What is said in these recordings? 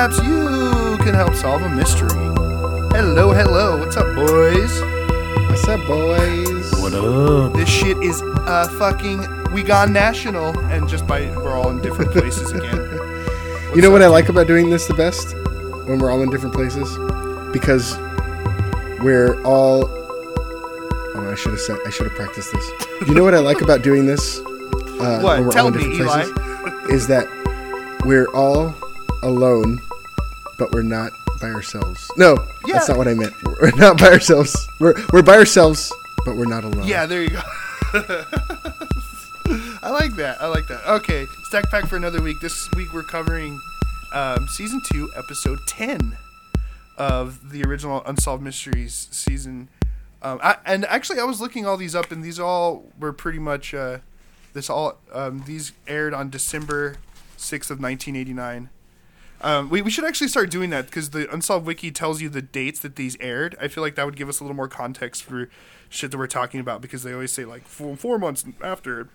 Perhaps you can help solve a mystery. Hello, hello. What's up, boys? What's up, boys? What up? This shit is uh fucking we gone national, and just by we're all in different places again. you know what I like about doing this the best? When we're all in different places? Because we're all. Oh, I should have said. I should have practiced this. You know what I like about doing this? Uh, What? when we're Tell all in me, different Eli. places, Is that we're all alone, but we're not by ourselves. No, that's not what I meant. We're not by ourselves. We're we're by ourselves, but we're not alone. Yeah, there you go. I like that. I like that. Okay, stack pack for another week. This week we're covering um, season two, episode ten of the original Unsolved Mysteries season. Um, I, and actually, I was looking all these up, and these all were pretty much uh, this all um, these aired on December sixth of nineteen eighty nine. Um, we, we should actually start doing that because the Unsolved Wiki tells you the dates that these aired. I feel like that would give us a little more context for shit that we're talking about because they always say like four, four months after,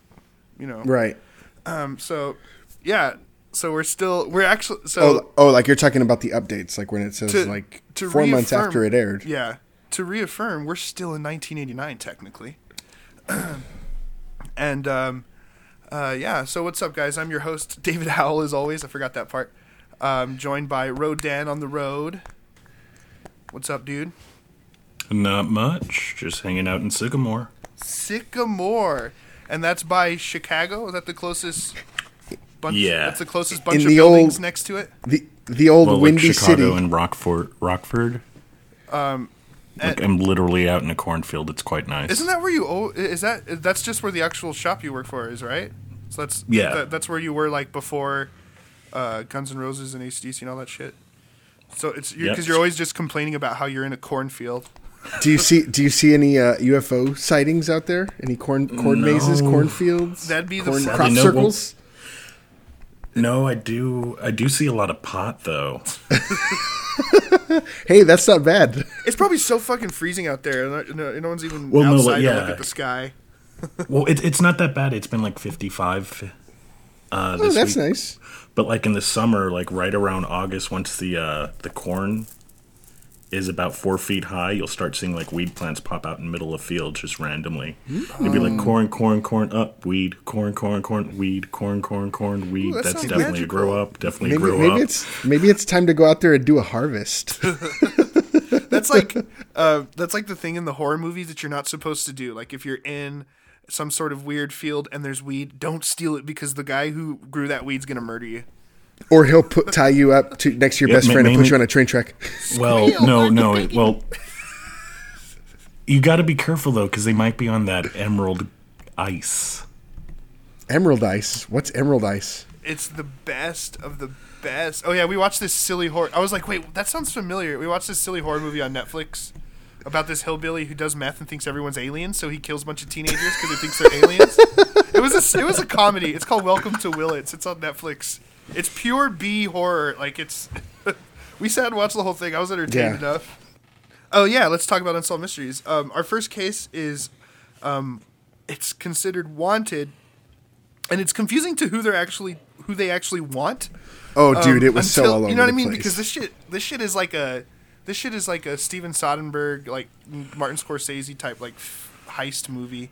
you know. Right. Um. So, yeah. So we're still we're actually so Oh, oh, like you're talking about the updates, like when it says To- like to four months after it aired. yeah to reaffirm we're still in 1989 technically. and um, uh, yeah. So what's up, guys? I'm your host David Howell, as always. I forgot that part. Um, joined by Road Dan on the road. What's up, dude? Not much. Just hanging out in Sycamore. Sycamore, and that's by Chicago. Is that the closest bunch? Yeah. that's the closest bunch In of the buildings old- next to it. The the old Well, like windy Chicago city. and Rockford. Rockford. Um, like I'm literally out in a cornfield. It's quite nice. Isn't that where you? Oh, is that that's just where the actual shop you work for is, right? So that's Yeah. that- that's where you were like before uh, Guns N' Roses and ACDC and all that shit. So it's because you're, you're always just complaining about how you're in a cornfield. Do you see Do you see any uh, UFO sightings out there? Any corn corn mazes, cornfields? That'd be the corn sad- crop No, well- circles. No, I do. I do see a lot of pot though. Hey, that's not bad. It's probably so fucking freezing out there, and no, no one's even Well, no, outside like, to look at the sky. well, it, it's not that bad. It's been like 55. Uh, Oh, this that's week. nice. But like in the summer, like right around August, once the uh, the corn is about four feet high, you'll start seeing like weed plants pop out in the middle of fields just randomly. It'd be like corn, corn, corn, up, weed, corn, corn, corn, weed, corn, corn, corn, weed. that That's sounds definitely a grow up. Definitely Maybe grow maybe up. it's maybe it's time to go out there and do a harvest. That's like uh, that's like the thing in the horror movies that you're not supposed to do. Like if you're in some sort of weird field and there's weed, don't steal it because the guy who grew that weed's gonna murder you. or he'll put tie you up to next to your Yeah, best ma- friend and put you on a train track. Well, no, no. it- Well, you got to be careful though, because they might be on that emerald ice. Emerald ice. What's emerald ice? It's the best of the best. Oh yeah, we watched this silly horror. I was like, wait, that sounds familiar. We watched this silly horror movie on Netflix about this hillbilly who does meth and thinks everyone's aliens, so he kills a bunch of teenagers because he thinks they're aliens. It was a it was a comedy. It's called Welcome to Willits. It's on Netflix. It's pure B horror. Like it's. we sat and watched the whole thing. I was entertained Yeah. enough. Oh yeah, let's talk about unsolved mysteries. Um, our first case is, um, it's considered wanted, and it's confusing to who they're actually who they actually want. Oh, dude, it was Um, Until- so all over You know what I mean? place. Because this shit, this shit is like a, this shit is like a Steven Soderbergh, like Martin Scorsese type like f- heist movie,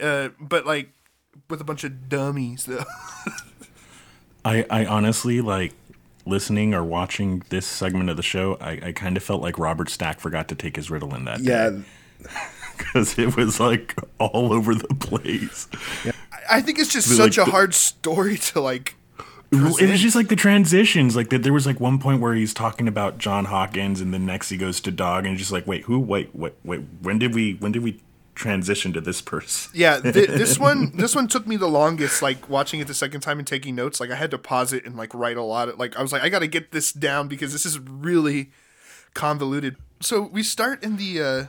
uh, but like with a bunch of dummies though. I, I honestly like listening or watching this segment of the show. I, I kind of felt like Robert Stack forgot to take his Ritalin that yeah, day because it was like all over the place. I think it's just Be such like a the- hard story to like. It was just like the transitions. Like that, there was like one point where he's talking about John Hawkins, and then next he goes to Dog, and just like, wait, who? Wait, wait, wait. When did we? When did we transition to this person? Yeah, th- this one this one took me the longest. Like watching it the second time and taking notes. Like I had to pause it and like write a lot. Of, like I was like, I got to get this down because this is really convoluted. So we start in the uh,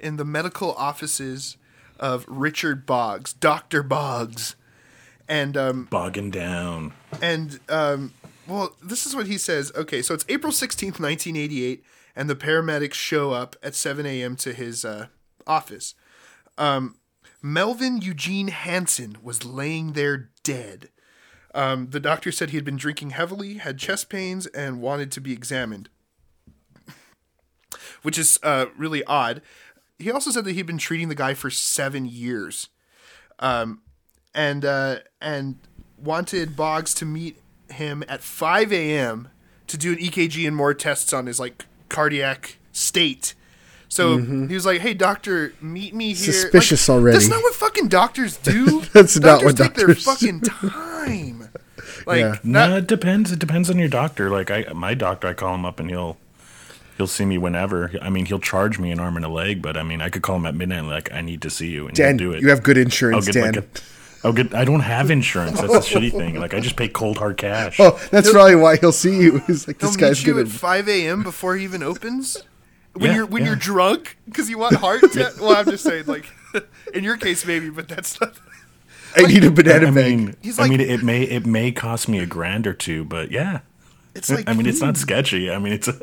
in the medical offices of Richard Boggs, Doctor Boggs, and um, Bogging down. and um, well, this is what he says. Okay, so it's April sixteenth, nineteen eighty-eight, and the paramedics show up at seven a.m. to his uh, office. Um, Melvin Eugene Hanson was laying there dead. Um, the doctor said he had been drinking heavily, had chest pains, and wanted to be examined, which is uh, really odd. He also said that he'd been treating the guy for seven years, um, and uh, and wanted Boggs to meet him at 5 a.m. to do an EKG and more tests on his like cardiac state. So he was like, "Hey, doctor, meet me here." Suspicious Like, already. That's not what fucking doctors do. That's not what doctors what take doctors their fucking time. Like, Yeah. not, no, it depends. It depends on your doctor. Like I, my doctor, I call him up and he'll he'll see me whenever. I mean, he'll charge me an arm and a leg, but I mean, I could call him at midnight. and Like I need to see you, and Dan, he'll do it. you have good I'll insurance, get Dan. like a. Oh, I'll get. I don't have insurance. That's the shitty thing. Like I just pay cold hard cash. oh, that's probably why he'll see you. He's like, he'll this guy's meet at 5 a.m. before he even opens. When Yeah, you're when yeah. you're drunk because you want heart. Te- well, I'm just saying, like, in your case, maybe, but that's not. I need a banana I bag. mean, He's I mean, it may it may cost me a grand or two, but yeah. It's like I mean, it's not sketchy. I mean, it's. A,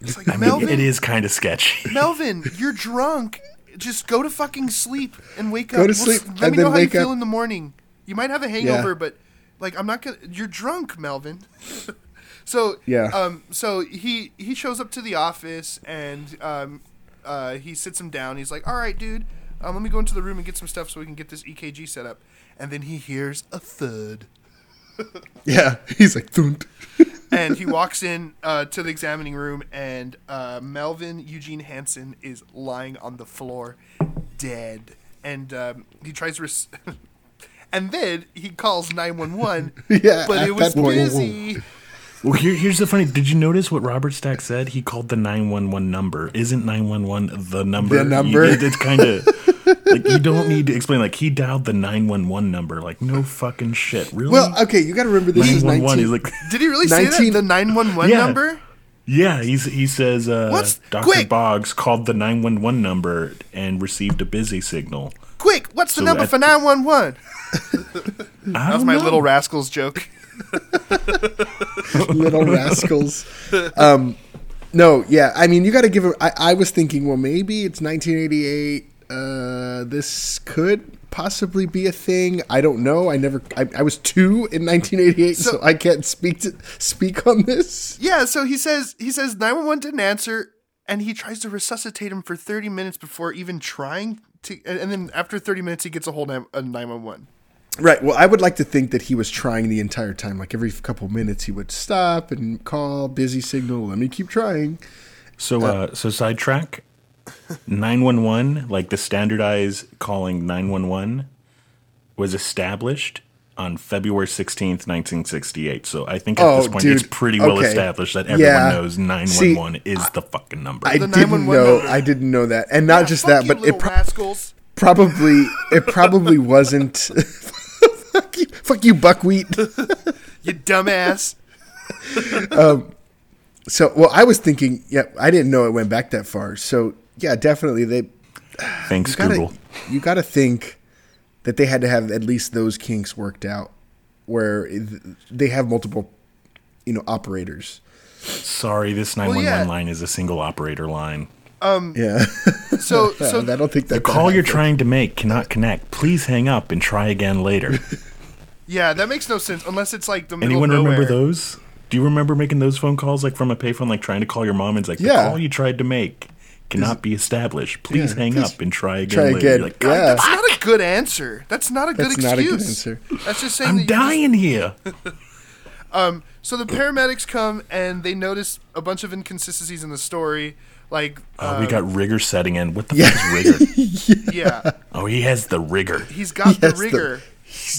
It's like I mean, it is kind of sketchy. Melvin, you're drunk. Just go to fucking sleep and wake Go up. to We'll sleep s- let and me then know how wake you feel up. in the morning. You might have a hangover, Yeah. but like I'm not gonna. You're drunk, Melvin. so Yeah. Um. So he he shows up to the office and um, uh, he sits him down. He's like, "All right, dude. Um, let me go into the room and get some stuff so we can get this EKG set up." And then he hears a thud. Yeah, he's like, Thunt. And he walks in uh, to the examining room, and uh, Melvin Eugene Hanson is lying on the floor, dead. And um, he tries to, res- and then he calls nine one one. Yeah, but it was that point- busy. Well, here, here's the funny. Did you notice what Robert Stack said? He called the nine one one number. Isn't nine one one the number? The number? You- it's kind of like you don't need to explain. Like he dialed the nine one one number. Like no fucking shit. Really? Well, okay, you got to remember this is nineteen. is like Did he really say 19 that? The nine one one Yeah. number? yeah. He's he says uh, What's- Doctor quick! Boggs called the nine one one number and received a busy signal. Quick, what's the So number at- for nine one one? That That was my little rascals joke. little rascals. Um, no, yeah. I mean, you got to give. A, I, I was thinking, well, maybe it's 1988. Uh, this could possibly be a thing. I don't know. I never. I, I was two in 1988, so, So- I can't speak to speak on this. Yeah, so he says he says 911 didn't answer and he tries to resuscitate him for 30 minutes before even trying to and, and then after 30 minutes he gets a hold of a 911. Right. Well, I would like to think that he was trying the entire time. Like every couple minutes, he would stop and call, busy signal. Let me keep trying. So uh, so sidetrack. Nine one one, like the standardized calling nine one one, was established on February sixteenth, nineteen sixty eight. So I think at Oh, this point it's pretty well Okay. established that everyone Yeah. knows nine one one See, one one is the fucking number. I The didn't know. number. I didn't know that, and not Yeah, just fuck that, you, but it pro- probably it probably wasn't. Fuck, you, fuck you, buckwheat. You dumbass. Um, so, well, I was thinking. Yeah, I didn't know it went back that far. So, yeah, definitely they Thanks, gotta Google. you got to think that they had to have at least those kinks worked out, where they have multiple, you know, operators. Sorry, this nine one yeah. one line is a single operator line. Um, yeah, So so I don't think that The call you're trying to make cannot connect. Please hang up and try again later. yeah, that makes no sense unless it's like the middle Anyone of remember those? Do you remember making those phone calls like from a payphone, like trying to call your mom and it's like Yeah. the call you tried to make cannot be established. Please Yeah, hang please up and try again try later. again. Like, Yeah. That's not a good answer. That's not a good That's excuse. not a good answer. That's just saying I'm that you just- dying here. Um, so the paramedics come and they notice a bunch of inconsistencies in the story. Like, Oh, uh, we got rigor setting in. What the Yeah. fuck is rigor? yeah, oh, he has the rigor. he's got the Yes, the- rigor.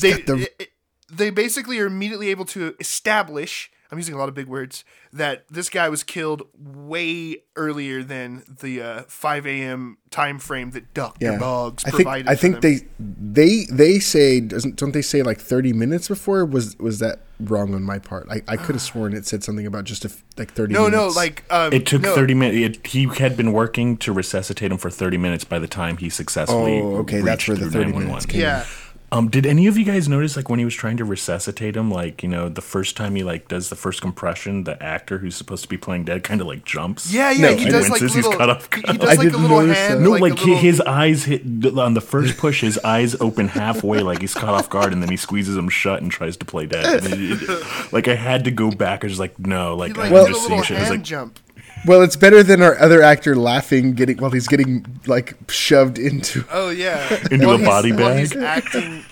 they got the- it- it- they basically are immediately able to establish. I'm using a lot of big words. That this guy was killed way earlier than the uh, 5 a.m. time frame that Doctor Yeah, Boggs I think provided. I for think them. they they they say doesn't don't they say like thirty minutes before was was that wrong on my part? I, I could have sworn it said something about just a f like thirty. no, no, like um, It took no, 30 minutes. It, he had been working to resuscitate him for 30 minutes by the time he successfully Oh, okay, that's reached where the 30 minutes came Yeah, Um, did any of you guys notice, like, when he was trying to resuscitate him, like, you know, the first time he like does the first compression, the actor who's supposed to be playing dead kind of like jumps. Yeah, yeah, No, he I does like winces, he's little. cut off he- He does I like a didn't little notice hand. that. No, like, like, a he- little, his eyes hit on the first push. His eyes open halfway, like he's caught off guard, and then he squeezes them shut and tries to play dead. And it- it- like I had to go back. I was like, no, like, He like I'm Well- did a just little seeing shit. I was hand like, jump. Well, it's better than our other actor laughing, getting while he's getting like shoved into. Oh yeah, Into While a he's- body while He's bag? acting.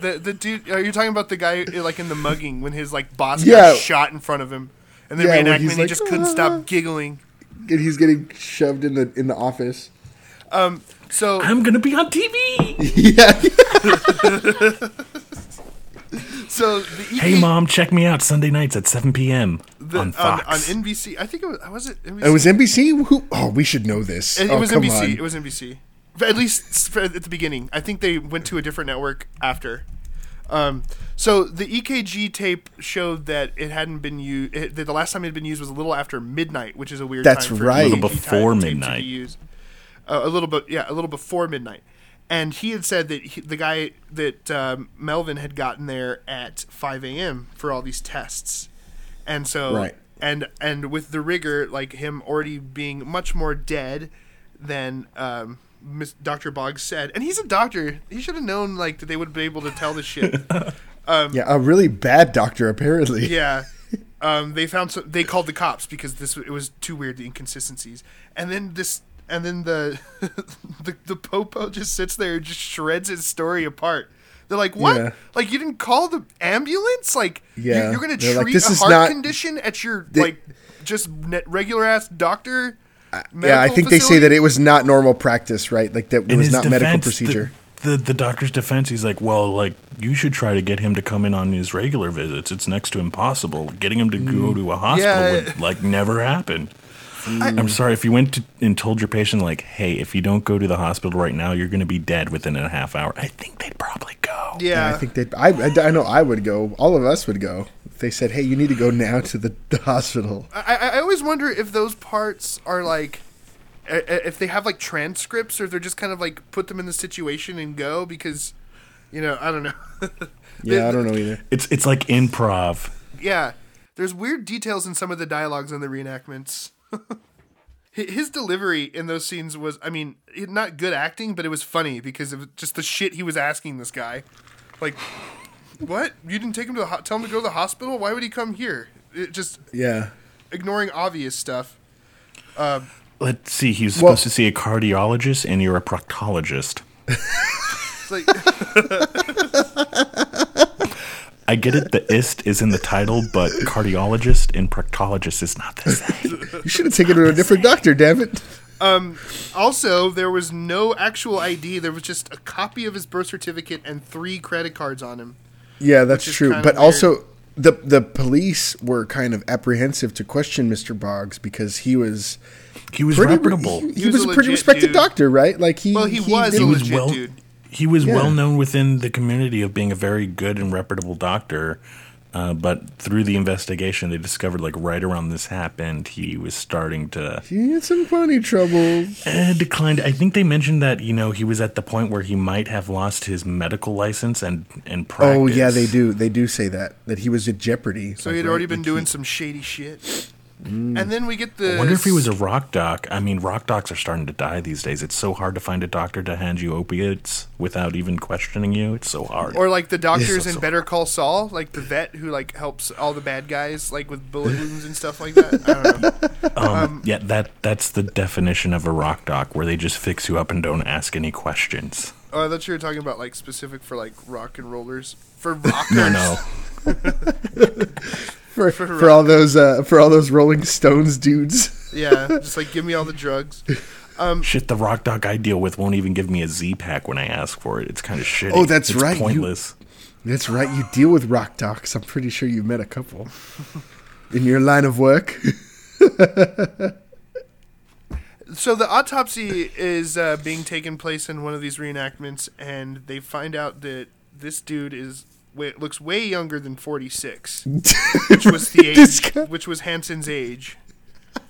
The the dude. Are you talking about the guy like in the mugging when his like boss Yeah. got shot in front of him, and then Yeah, reenactment he's he like, just couldn't "Ah." stop giggling. And he's getting shoved in the in the office. So I'm gonna be on TV. Yeah, so the EK, Hey, mom, check me out Sunday nights at 7 p.m. the, on on, Fox. on NBC. I think it was was it NBC. it was NBC. Who? Oh, we should know this. It, it oh, was come NBC. on. It was NBC. At least at the beginning. I think they went to a different network after. Um, so the EKG tape showed that it hadn't been used. That the last time it had been used was a little after midnight, which is a weird. That's time for right. A little before tape be midnight. used. Uh, a little bit, yeah, a little before midnight. And he had said that he, the guy that um, Melvin had gotten there at 5 a.m. for all these tests, and so Right. and and with the rigor, like him already being much more dead than um, Dr. Boggs said, and he's a doctor. He should have known like that they would be able to tell the shit. Yeah, a really bad doctor apparently. yeah. Um, they found some, they called the cops because this it was too weird the inconsistencies, and then this and then the the the popo just sits there and just shreds his story apart. They're like, "What? Yeah. Like you didn't call the ambulance? Like you're- Yeah. you're, going to They're treat like, "This a is heart not- condition at your They- like just net regular ass doctor?" Yeah, I medical think they say that it was not normal practice, right? Like that it was his not medical defense, the- procedure. The, the doctor's defense, he's like, well, like you should try to get him to come in on his regular visits. It's next to impossible. Getting him to go mm. to a hospital Yeah. would like never happen. I'm sorry if you went to, and told your patient like, hey, if you don't go to the hospital right now, you're going to be dead within a half hour. I think they'd probably go. Yeah, I think that I, I I know I would go. All of us would go. If they said, "Hey, you need to go now to the, the hospital." I, I I always wonder if those parts are like, i- i- if they have like transcripts or if they're just kind of like put them in the situation and go because, you know, I don't know. Yeah, I don't know either. It's it's like improv. Yeah, there's weird details in some of the dialogues in the reenactments. Hi- His delivery in those scenes was, I mean, not good acting, but it was funny because of just the shit he was asking this guy. Like, what? You didn't take him to the ho- tell him to go to the hospital? Why would he come here? It just Yeah. ignoring obvious stuff. Um, Let's see. He's Well- supposed to see a cardiologist, and you're a proctologist. It's like, I get it. The ist is in the title, but cardiologist and proctologist is not the same. You should have taken her to a different doctor. Damn it. Um, also, there was no actual ID. There was just a copy of his birth certificate and three credit cards on him. Yeah, that's true. But weird. also, the the police were kind of apprehensive to question Mr. Boggs because he was He was pretty reputable. He, he He was was, a a pretty respected dude. doctor, right? Like he. Well, he was He was well- dude. He was Yeah. well known within the community of being a very good and reputable doctor. Uh, but through the investigation, they discovered like right around this happened, he was starting to He had some funny troubles. uh, declined. I think they mentioned that you know he was at the point where he might have lost his medical license and and practice. Oh yeah, they do. They do say that that he was at jeopardy. So he had right, already been doing he- some shady shit. And then we get the. I wonder if he was a rock doc. I mean, rock docs are starting to die these days. It's so hard to find a doctor to hand you opiates without even questioning you. It's so hard. Or like the doctors so- in so Better Call Saul, like the vet who like helps all the bad guys like with bullet wounds and stuff like that. I don't know. Um, yeah, that that's the definition of a rock doc, where they just fix you up and don't ask any questions. Oh, I thought you were talking about like specific for like rock and rollers for rockers. No, no. for, for all those uh, for all those Rolling Stones dudes. Yeah, just like give me all the drugs. Shit, the rock doc I deal with won't even give me a Z pack when I ask for it. It's kind of shitty. Oh, that's It's right, you- Pointless. That's right. You deal with rock docs. I'm pretty sure you've met a couple in your line of work. So the autopsy is uh, being taken place in one of these reenactments, and they find out that this dude is way, looks way younger than forty six, which was the age, which was Hanson's age.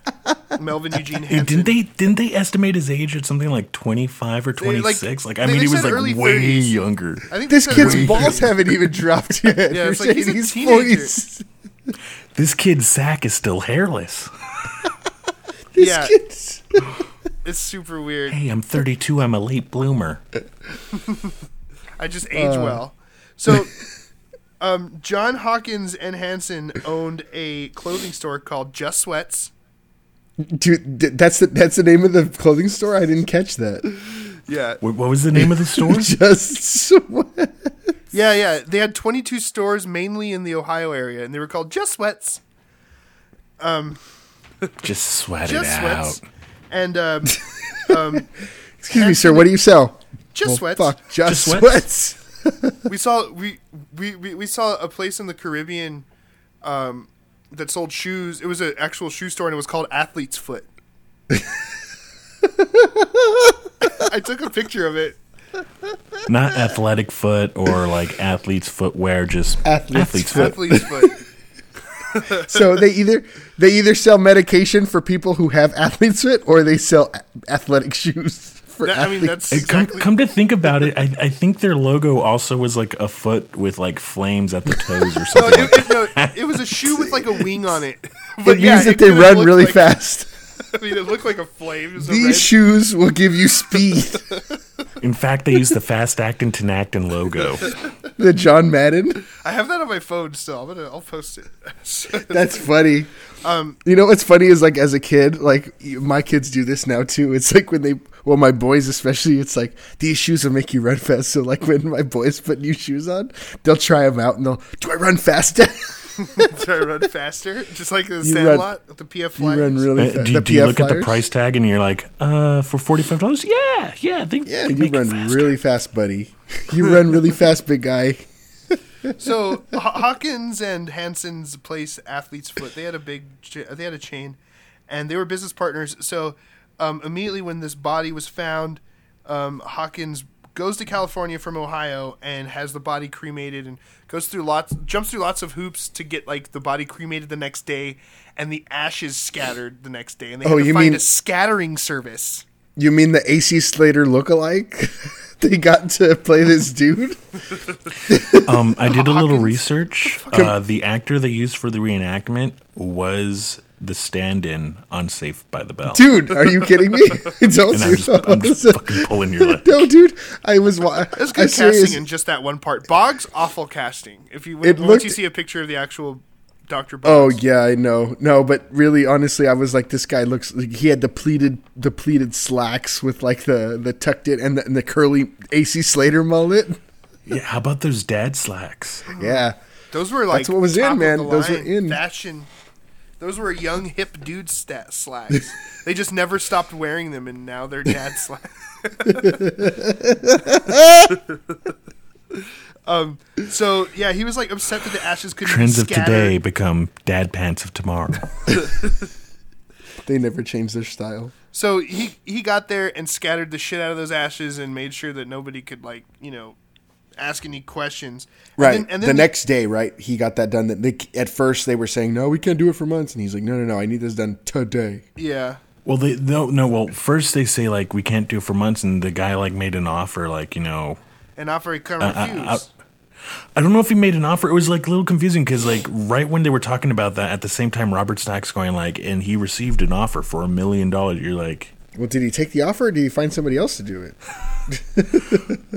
Melvin Eugene Hanson. didn't they didn't they estimate his age at something like twenty five or 26? like- Like, I mean, he was like way 30s. younger. I think This kid's balls haven't even dropped yet. Yeah, You're it's like he's he's teenager. 40s. This kid's sack is still hairless. This Yeah. kid's It's super weird. Hey, I'm thirty two. I'm a late bloomer. I just age Uh. well. So, um, John Hawkins and Hanson owned a clothing store called Just Sweats. dude. That's the that's the name of the clothing store. I didn't catch that. Yeah, What, what was the name of the store? Just sweat. yeah, yeah. They had 22 stores, mainly in the Ohio area, and they were called Just Sweats. Um, Just sweat Just it Sweats. out. And um, Excuse me, sir. What do you sell? Just Well, Sweats. Fuck, just, Just sweats. we saw we, we we we saw a place in the Caribbean um, that sold shoes. It was an actual shoe store, and it was called Athlete's Foot. I took a picture of it. Not athletic foot or like athlete's footwear. Just Athlete's athlete's, foot. foot. Athlete's Foot. so they either they either sell medication for people who have athlete's foot, or they sell athletic shoes for That- I mean, that's Hey, come, come to think about it, I, I think their logo also was like a foot with like flames at the toes or something. like it, it, no, it was a shoe with like a wing on it. But it yeah, means that it they run really like- fast. I mean, it looked like a flame. It These red- shoes will give you speed. In fact, they use the fast acting Tinactin logo. the John Madden. I have that on my phone still. I'm gonna. I'll post it. That's funny. Um, You know what's funny is like as a kid, like my kids do this now too. It's like when they, well, my boys especially. It's like these shoes will make you run fast. So like when my boys put new shoes on, they'll try them out and they'll, do I run faster? do I run faster, just like the You run- Sandlot with the PF you run really Uh, fast. do, you- do you PF look at the price tag and you're like, uh, for forty five dollars? Yeah, yeah, they, Yeah, they you run really fast, buddy. You run really fast, big guy. So H- Hawkins and Hanson's place, Athlete's Foot, they had a big, ch- they had a chain, and they were business partners. So um, immediately when this body was found, um, Hawkins goes to California from Ohio and has the body cremated and goes through lots, jumps through lots of hoops to get like the body cremated the next day, and the ashes scattered the next day, and they had Oh, to you find mean- a scattering service. You mean the AC Slater lookalike? they got to play this dude. Um, I did a little Hawkins? research. Uh, the actor they used for the reenactment was the stand-in on Saved by the Bell. Dude, are you kidding me? Don't and do I'm just, I'm just fucking pulling your leg. No, dude. I was. wa- It was I good serious- casting in just that one part. Boggs, awful casting. If you It once looked- you see a picture of the actual Doctor Oh yeah, I know. No, but really, honestly, I was like, this guy looks. like he had the pleated, the pleated slacks with like the the tucked in and the, and the curly AC Slater mullet. Yeah, how about those dad slacks? Yeah, those were like That's what was in, top of man. Those were in. fashion. Those were young hip dude stat slacks. they just never stopped wearing them, and now they're dad slacks. um. So yeah, he was like upset that the ashes couldn't Trends be of today become dad pants of tomorrow. they never changed their style. So he he got there and scattered the shit out of those ashes and made sure that nobody could like you know ask any questions. And Right. then- and then the next day, right, he got that done. That they, at first they were saying, no, we can't do it for months, and he's like, no, no, no, I need this done today. yeah. Well, they no no. Well, first they say like we can't do it for months, and the guy like made an offer, like you know, an offer he couldn't Uh, refuse. uh, I don't know if he made an offer. It was like a little confusing because like right when they were talking about that, at the same time Robert Stack's going like, and he received an offer for a million dollars. You're like, Well, did he take the offer, or did he find somebody else to do it?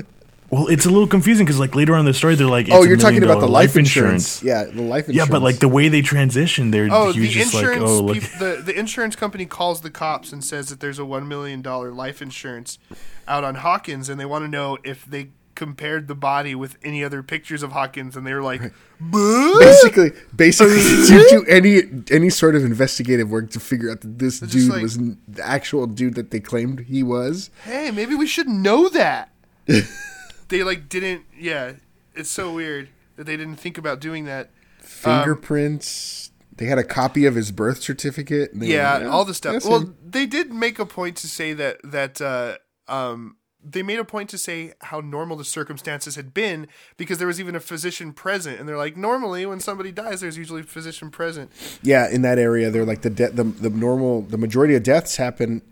well, it's a little confusing because like later on in the story they're like, oh, it's a you're talking about the dollar life insurance. Yeah, the life insurance." Yeah, but like the way they transitioned, there Oh, the just like, insurance oh, look, the the insurance company calls the cops and says that there's a one million dollar life insurance out on Hawkins, and they want to know if they compared the body with any other pictures of Hawkins, and they were like, "Buh?" basically, basically, to do any any sort of investigative work to figure out that this just dude like- was the actual dude that they claimed he was. "Hey, maybe we should know that." they like didn't. Yeah, it's so weird that they didn't think about doing that. Fingerprints. they had a copy of his birth certificate. and they yeah, all the stuff. Well, him. they did make a point to say that that uh, um, they made a point to say how normal the circumstances had been because there was even a physician present, and they're like, normally when somebody dies, there's usually a physician present. Yeah, in that area, they're like the de- the the normal. The majority of deaths happen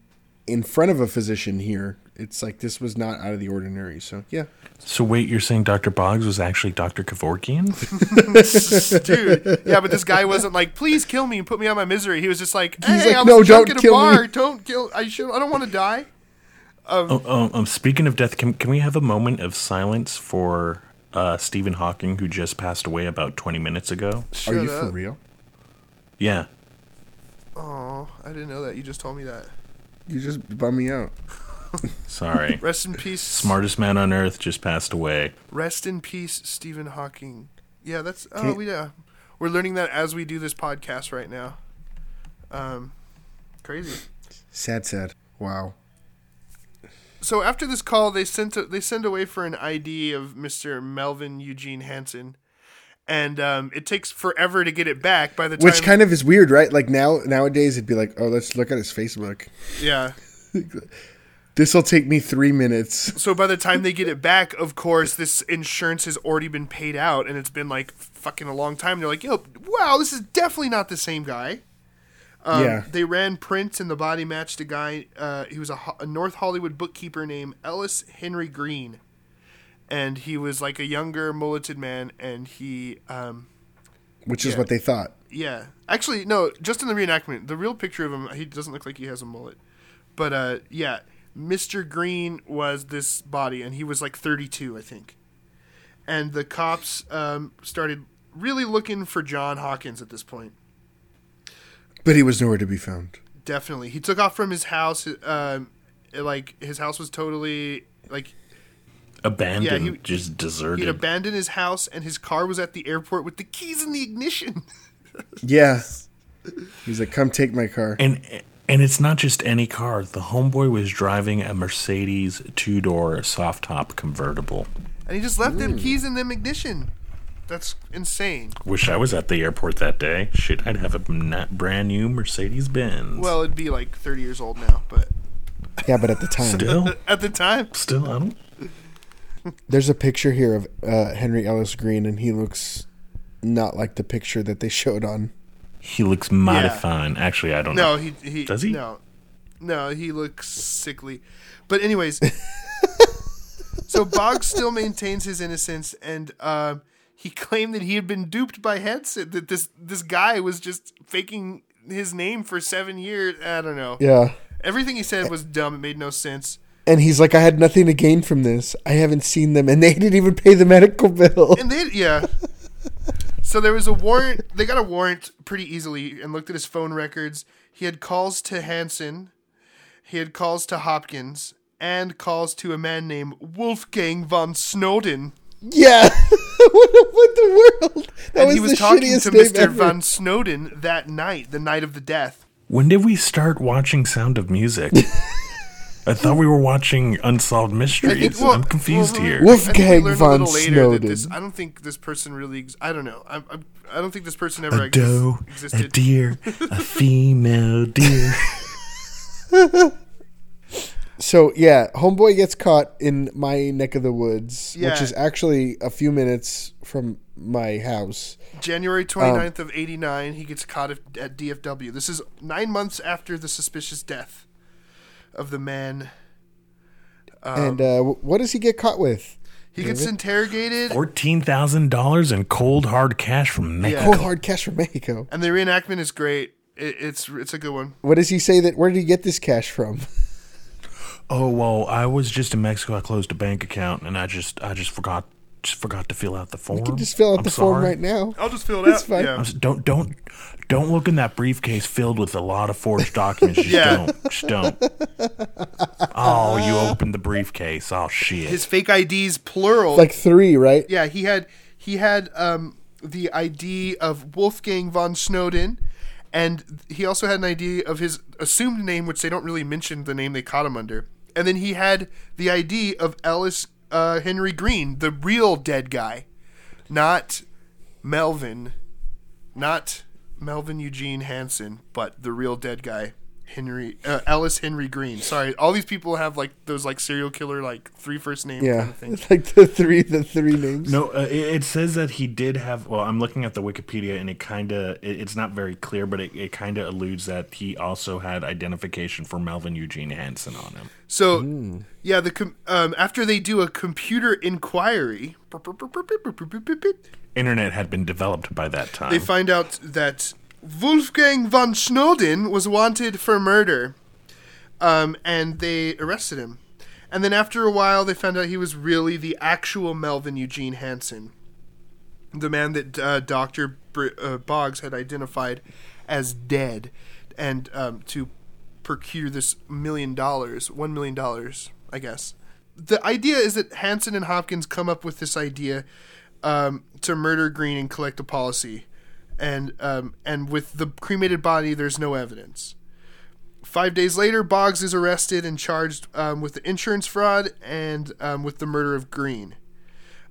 in front of a physician here. It's like this was not out of the ordinary. So yeah, So wait, you're saying Dr. Boggs was actually Dr. Kevorkian? Dude, yeah, but this guy wasn't like, please kill me and put me out of my misery. He was just like, hey, He's like, I was "No, drunk don't at a kill bar. me." Don't kill. I should. I don't want to die. oh, oh, um, speaking of death, can, can we have a moment of silence for uh, Stephen Hawking, who just passed away about 20 minutes ago? Shut are you up. for real? Yeah. Oh, I didn't know that. You just told me that. You just bum me out. Sorry. Rest in peace. Smartest man on earth just passed away. Rest in peace, Stephen Hawking. Yeah, that's. Oh, Can't- we yeah. We're learning that as we do this podcast right now. Um, crazy. Sad, sad. Wow. So after this call, they sent a, they send away for an ID of Mister Melvin Eugene Hanson, and um, it takes forever to get it back. By the time, Which kind of is weird, right? Like now, nowadays, it'd be like, oh, let's look at his Facebook. yeah. This will take me three minutes. So by the time they get it back, of course, this insurance has already been paid out, and it's been like fucking a long time. They're like, "Yo, wow, this is definitely not the same guy." Um, Yeah. They ran prints, and the body matched a guy. Uh, he was a, a North Hollywood bookkeeper named Ellis Henry Green, and he was like a younger, mulleted man, and he. Um, Which is what they thought. yeah. Actually, no, just in the reenactment. The real picture of him, he doesn't look like he has a mullet. But uh yeah, Mr. Green was this body and he was like 32, I think. And the cops um started really looking for John Hawkins at this point. But he was nowhere to be found. Definitely. He took off from his house um like his house was totally like Abandoned, Yeah, he- just deserted. he'd deserted. abandoned his house and his car was at the airport with the keys in the ignition. Yeah. He's like, come take my car. and and it's not just any car. The homeboy was driving a Mercedes two door soft top convertible. and he just left them keys in them ignition. That's insane. Wish I was at the airport that day. Shit, I'd have a brand new Mercedes Benz. Well, it'd be like 30 years old now, but Yeah, but at the time, still, at the time, still, I don't. There's a picture here of uh, Henry Ellis Green, and he looks not like the picture that they showed on. He looks mighty fine. Actually, I don't know. no, he he Does he? No, no, he looks sickly. But anyways, so Boggs still maintains his innocence, and um, he claimed that he had been duped by Hanson. That this this guy was just faking his name for seven years. I don't know. Yeah. Everything he said was dumb. It made no sense. And he's like, I had nothing to gain from this. I haven't seen them, and they didn't even pay the medical bill. And they, yeah. So there was a warrant. They got a warrant pretty easily and looked at his phone records. He had calls to Hanson. He had calls to Hawkins and calls to a man named Wolfgang von Snowden. Yeah. what, what the world? That and was he was the talking to Mr. ever. von Snowden that night, the night of the death. When did we start watching Sound of Music? I thought we were watching Unsolved Mysteries. well, I'm confused well, here. Wolf- I Wolfgang von a little later that Snowden. this. I don't think this person really. Ex- I don't know. I, I, I don't think this person ever a ex- doe, a deer, a female deer. So yeah, homeboy gets caught in my neck of the woods, Yeah. which is actually a few minutes from my house. January Um, 29th of 89, he gets caught at, at DFW. This is nine months after the suspicious death of the man. Um, and uh, what does he get caught with? He gets interrogated, Fourteen thousand dollars in cold hard cash from Mexico. Yeah. Cold hard cash from Mexico. and the reenactment is great. It, it's it's a good one. What does he say that? Where did he get this cash from? Oh well, I was just in Mexico. I closed a bank account, and I just I just forgot just forgot to fill out the form. You can just fill out I'm the form right now. I'll just fill it It's out. fine. Yeah. I'm Don't don't don't look in that briefcase filled with a lot of forged documents. Just Yeah. don't. Just don't. Oh, you opened the briefcase. Oh shit. His fake IDs plural. Like three, right? yeah, he had he had um, the ID of Wolfgang von Snowden, and he also had an ID of his assumed name, which they don't really mention the name they caught him under. And then he had the ID of Ellis uh, Henry Green, the real dead guy, not Melvin, not Melvin Eugene Hanson, but the real dead guy, Henry uh, Ellis Henry Green. Sorry, all these people have like those like serial killer like three first name Yeah, kind of thing. it's like the three the three names. No, uh, it, it says that he did have. Well, I'm looking at the Wikipedia, and it kind of it, it's not very clear, but it, it kind of alludes that he also had identification for Melvin Eugene Hanson on him. So yeah, the com- um, after they do a computer inquiry, Internet had been developed by that time. they find out that Wolfgang von Snowden was wanted for murder, um, and they arrested him. And then after a while, they found out he was really the actual Melvin Eugene Hanson, the man that uh, Doctor Br- uh, Boggs had identified as dead, and um, to procure this million dollars, one million dollars, I guess. The idea is that Hanson and Hawkins come up with this idea um, to murder Green and collect a policy, and um, and with the cremated body, there's no evidence. Five days later, Boggs is arrested and charged um, with the insurance fraud and um, with the murder of Green.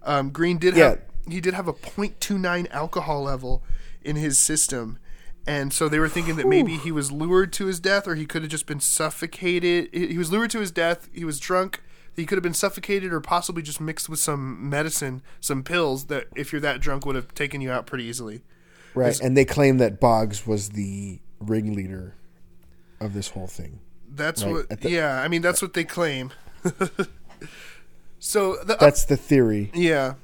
Um, Green did have he did have a .29 alcohol level in his system, and so they were thinking that maybe he was lured to his death, or he could have just been suffocated. He was lured to his death. He was drunk. He could have been suffocated, or possibly just mixed with some medicine, some pills that, if you're that drunk, would have taken you out pretty easily. Right, and they claim that Boggs was the ringleader of this whole thing. That's Right, what. the- yeah, I mean that's what they claim. so the That's the theory. yeah,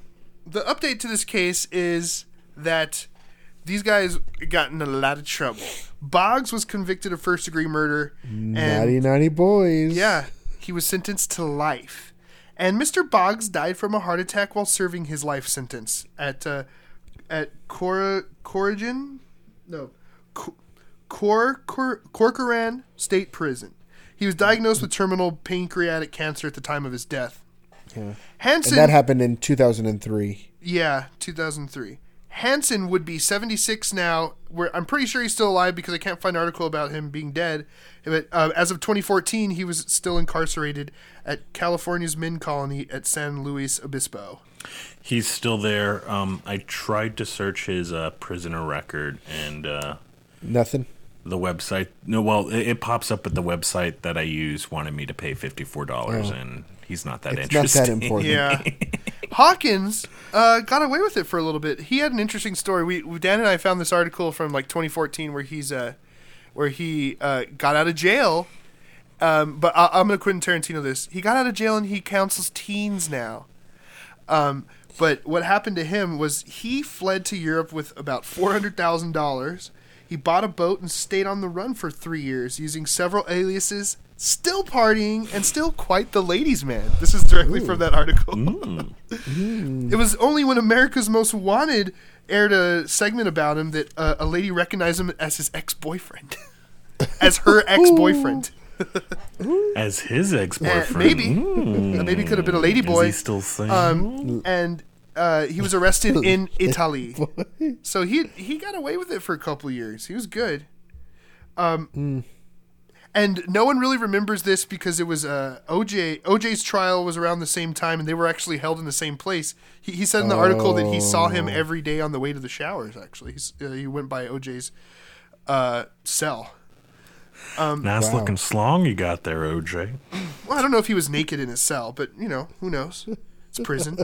the update to this case is that these guys got in a lot of trouble. Boggs was convicted of first degree murder, and Naughty, naughty boys. yeah, he was sentenced to life. And Mr. Boggs died from a heart attack while serving his life sentence at uh, at Cor Corrigan, no, Cor Cor Cor- Corcoran State Prison. He was diagnosed with terminal pancreatic cancer at the time of his death. Yeah. Hanson, And that happened in 2003. yeah, 2003. Hanson would be 76 now. Where I'm pretty sure he's still alive because I can't find an article about him being dead. But uh, as of 2014, he was still incarcerated at California's Men's Colony at San Luis Obispo. He's still there. Um, I tried to search his uh, prisoner record, and uh, Nothing. the website. No, well, it, it pops up at the website that I use wanted me to pay fifty four dollars, Oh. and he's not that It's not that important. Yeah. Hawkins uh, got away with it for a little bit. He had an interesting story. We we- Dan and I found this article from like 2014 where he's uh, where he uh, got out of jail. Um, but I, I'm gonna Quentin Tarantino this. He got out of jail and he counsels teens now. Um, but what happened to him was he fled to Europe with about four hundred thousand dollars. He bought a boat and stayed on the run for three years, using several aliases, still partying and still quite the ladies' man. This is directly from that article. it was only when America's Most Wanted aired a segment about him that uh, a lady recognized him as his ex-boyfriend, as her ex-boyfriend. As his ex boyfriend. maybe, Uh, maybe could have been a lady Is boy. he still single? Um, and uh, he was arrested in Italy. So he he got away with it for a couple of years. He was good. Um, and no one really remembers this because it was uh, OJ. OJ's trial was around the same time, and they were actually held in the same place. He, he said in the article that he saw him every day on the way to the showers. Actually, He's, uh, he went by OJ's uh, cell. nice wow. looking slong you got there, OJ. Well, I don't know if he was naked in his cell, but you know, who knows? It's prison.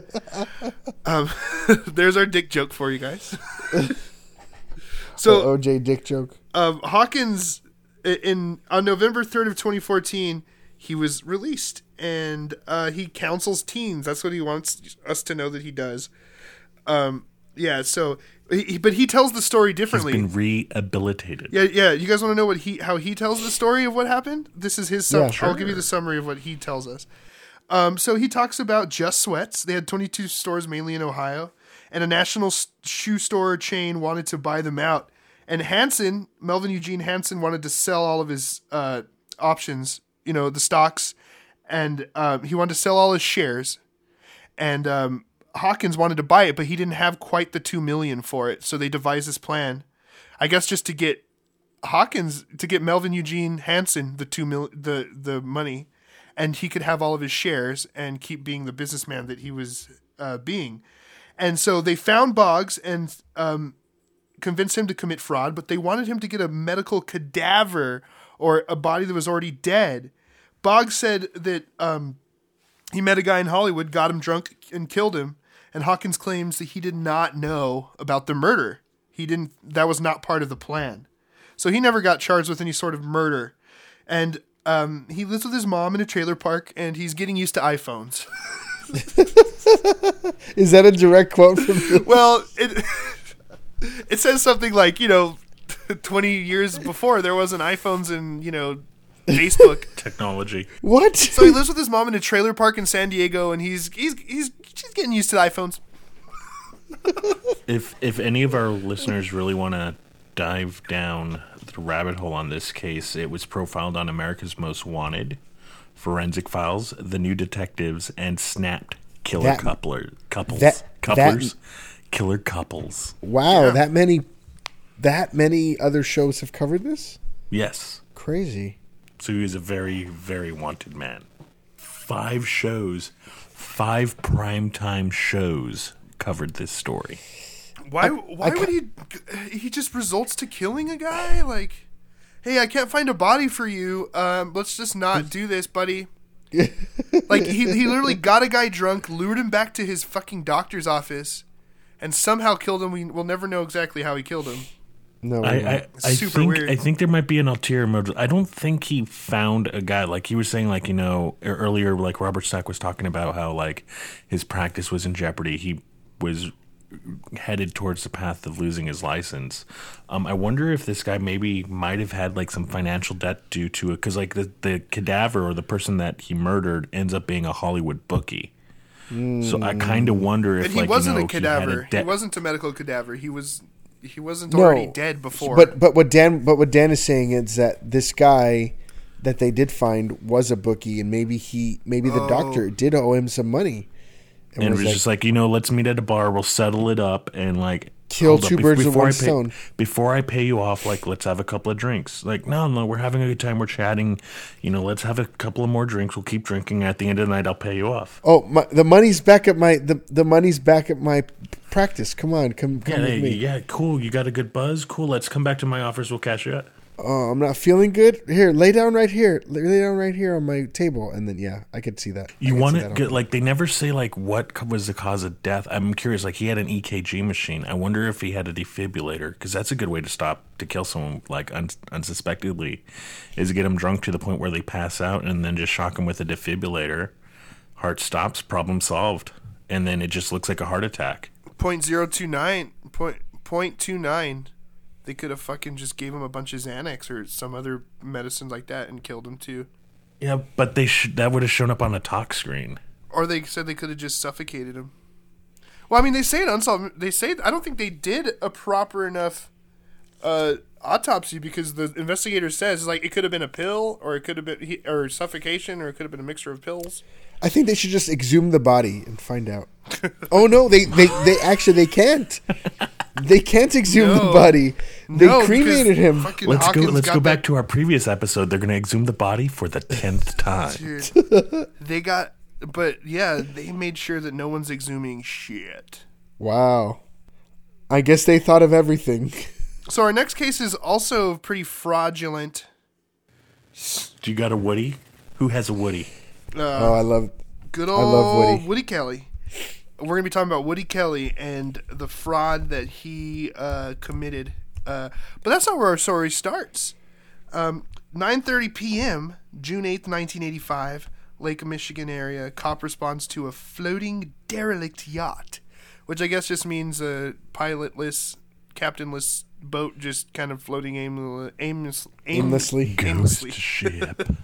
um, there's our dick joke for you guys. so, OJ dick joke. um, Hawkins, in on November 3rd of 2014, he was released, and uh, he counsels teens. That's what he wants us to know that he does. Um, yeah. So, he, but he tells the story He's differently. been rehabilitated. Yeah, yeah. You guys want to know what he how he tells the story of what happened? This is his. Sum- Yeah, sure. I'll give you the summary of what he tells us. Um, so he talks about Just Sweats. They had 22 stores mainly in Ohio, and a national s- shoe store chain wanted to buy them out. And Hanson, Melvin Eugene Hanson, wanted to sell all of his uh, options, you know, the stocks, and um, he wanted to sell all his shares. And um, Hawkins wanted to buy it, but he didn't have quite the two million for it. So they devised this plan, I guess, just to get Hawkins to get Melvin Eugene Hanson the two mil the the money, and he could have all of his shares and keep being the businessman that he was uh, being. And so they found Boggs and um, convinced him to commit fraud, but they wanted him to get a medical cadaver or a body that was already dead. Boggs said that um, he met a guy in Hollywood, got him drunk, and killed him. And Hawkins claims that he did not know about the murder. He didn't. That was not part of the plan. So he never got charged with any sort of murder. And um, he lives with his mom in a trailer park, and he's getting used to iPhones. Is that a direct quote from? you? well, it it says something like you know, twenty years before there wasn't iPhones and you know, Facebook. Technology. what? So he lives with his mom in a trailer park in San Diego, and he's he's he's she's getting used to the iPhones. If if any of our listeners really want to dive down the rabbit hole on this case, it was profiled on America's Most Wanted, Forensic Files, The New Detectives, and Snapped. Killer That- coupler couples that- couplers, killer couples. Wow, Yeah. that many, that many other shows have covered this. Yes. Crazy. So he was a very, very wanted man. Five shows, five primetime shows covered this story. Why why would he? He just results to killing a guy. Like, hey, I can't find a body for you. Um, let's just not do this, buddy. like he he literally got a guy drunk, lured him back to his fucking doctor's office, and somehow killed him. We will never know exactly how he killed him. No, I, I, I think weird. I think there might be an ulterior motive. I don't think he found a guy like he was saying, like you know earlier, like Robert Stack was talking about how like his practice was in jeopardy. He was headed towards the path of losing his license. Um, I wonder if this guy maybe might have had like some financial debt due to it, because like the the cadaver or the person that he murdered ends up being a Hollywood bookie. So I kind of wonder if But he like wasn't you know, a cadaver. He, He, had a debt- wasn't a medical cadaver. He was he wasn't no, already dead before. But but what Dan but what Dan is saying is that this guy that they did find was a bookie, and maybe he maybe the Oh. doctor did owe him some money, and it was just like you know let's meet at a bar we'll settle it up and like Kill hold up, two birds with before one I pay, stone. before i pay you off like let's have a couple of drinks like no no we're having a good time we're chatting you know let's have a couple of more drinks we'll keep drinking at the end of the night i'll pay you off oh my, the money's back at my the, the money's back at my practice. Come on, come come yeah, with hey, me. yeah cool. You got a good buzz? Cool. Let's come back to my office. We'll cash you out Oh, uh, I'm not feeling good. Here, lay down right here. Lay down right here on my table, and then yeah, I could see that. You want to get like they never say like what was the cause of death. I'm curious like he had an ekg machine. I wonder if he had a defibrillator because that's a good way to stop to kill someone like un- unsuspectedly is get them drunk to the point where they pass out and then just shock them with a defibrillator. Heart stops. Problem solved. And then it just looks like a heart attack point zero two nine point point two nine. They could have fucking just gave him a bunch of Xanax or some other medicine like that and killed him too. yeah but they should that would have shown up on a tox screen Or they said they could have just suffocated him. Well, I mean, they say it unsolved. They say I don't think they did a proper enough uh, autopsy because the investigator says like it could have been a pill or it could have been he, or suffocation or it could have been a mixture of pills. I think they should just exhume the body and find out. oh no, they they they actually they can't. They can't exhume the body. They No, cremated him. let's go let's go back that- to our previous episode they're going to exhume the body for the 10th time Dude, they got, but yeah, they made sure that no one's exhuming shit. Wow. I guess they thought of everything. So our next case is also pretty fraudulent. do you got a woody who has a woody oh, I love. Good I old love Woody. Kelly. We're gonna be talking about Woody Kelly and the fraud that he uh, committed. Uh, but that's not where our story starts. Um, 9:30 p.m., June 8th, 1985, Lake Michigan area. Cop responds to a floating derelict yacht, which I guess just means a pilotless, captainless boat just kind of floating aimless, aimless, aim- Aimlessly. aimlessly. ghost ship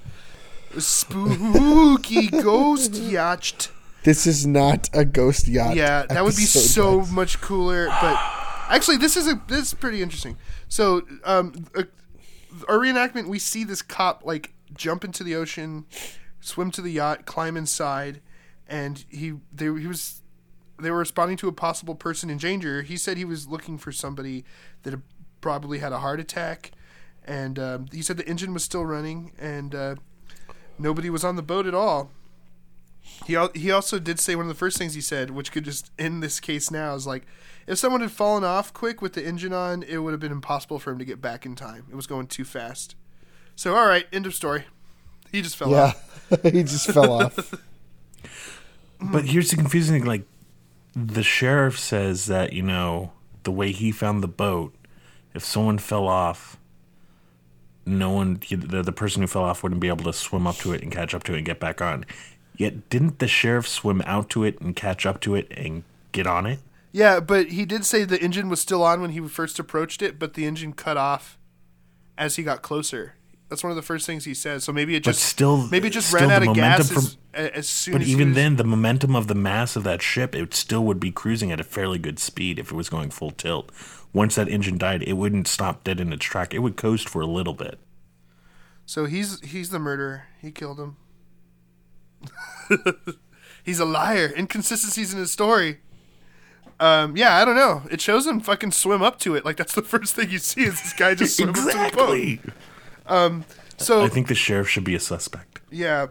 spooky ghost yacht. This is not a ghost yacht. Yeah, that would be so much cooler. But actually, this is a this is pretty interesting. So, um, a, our reenactment, we see this cop like jump into the ocean, swim to the yacht, climb inside, and he they he was they were responding to a possible person in danger. He said he was looking for somebody that probably had a heart attack, and um, he said the engine was still running and uh, nobody was on the boat at all. He al- he also did say one of the first things he said, which could just end this case now, is like if someone had fallen off quick with the engine on, it would have been impossible for him to get back in time. It was going too fast. So all right, end of story. He just fell Yeah, off. he just fell off. But here's the confusing thing: like, the sheriff says that you know the way he found the boat, if someone fell off, no one, the, the person who fell off wouldn't be able to swim up to it and catch up to it and get back on. Yet, didn't the sheriff swim out to it and catch up to it and get on it? Yeah, but he did say the engine was still on when he first approached it, but the engine cut off as he got closer. That's one of the first things he says. So maybe it But just still, maybe it just ran out of gas momentum as, as soon But as even then, the momentum of the mass of that ship, it still would be cruising at a fairly good speed if it was going full tilt. Once that engine died, it wouldn't stop dead in its track. It would coast for a little bit. So he's he's the murderer. He killed him. he's a liar. Inconsistencies in his story. Um, yeah, I don't know. It shows him fucking swim up to it. Like that's the first thing you see is this guy just swim up to the boat. So I think the sheriff should be a suspect. Yeah,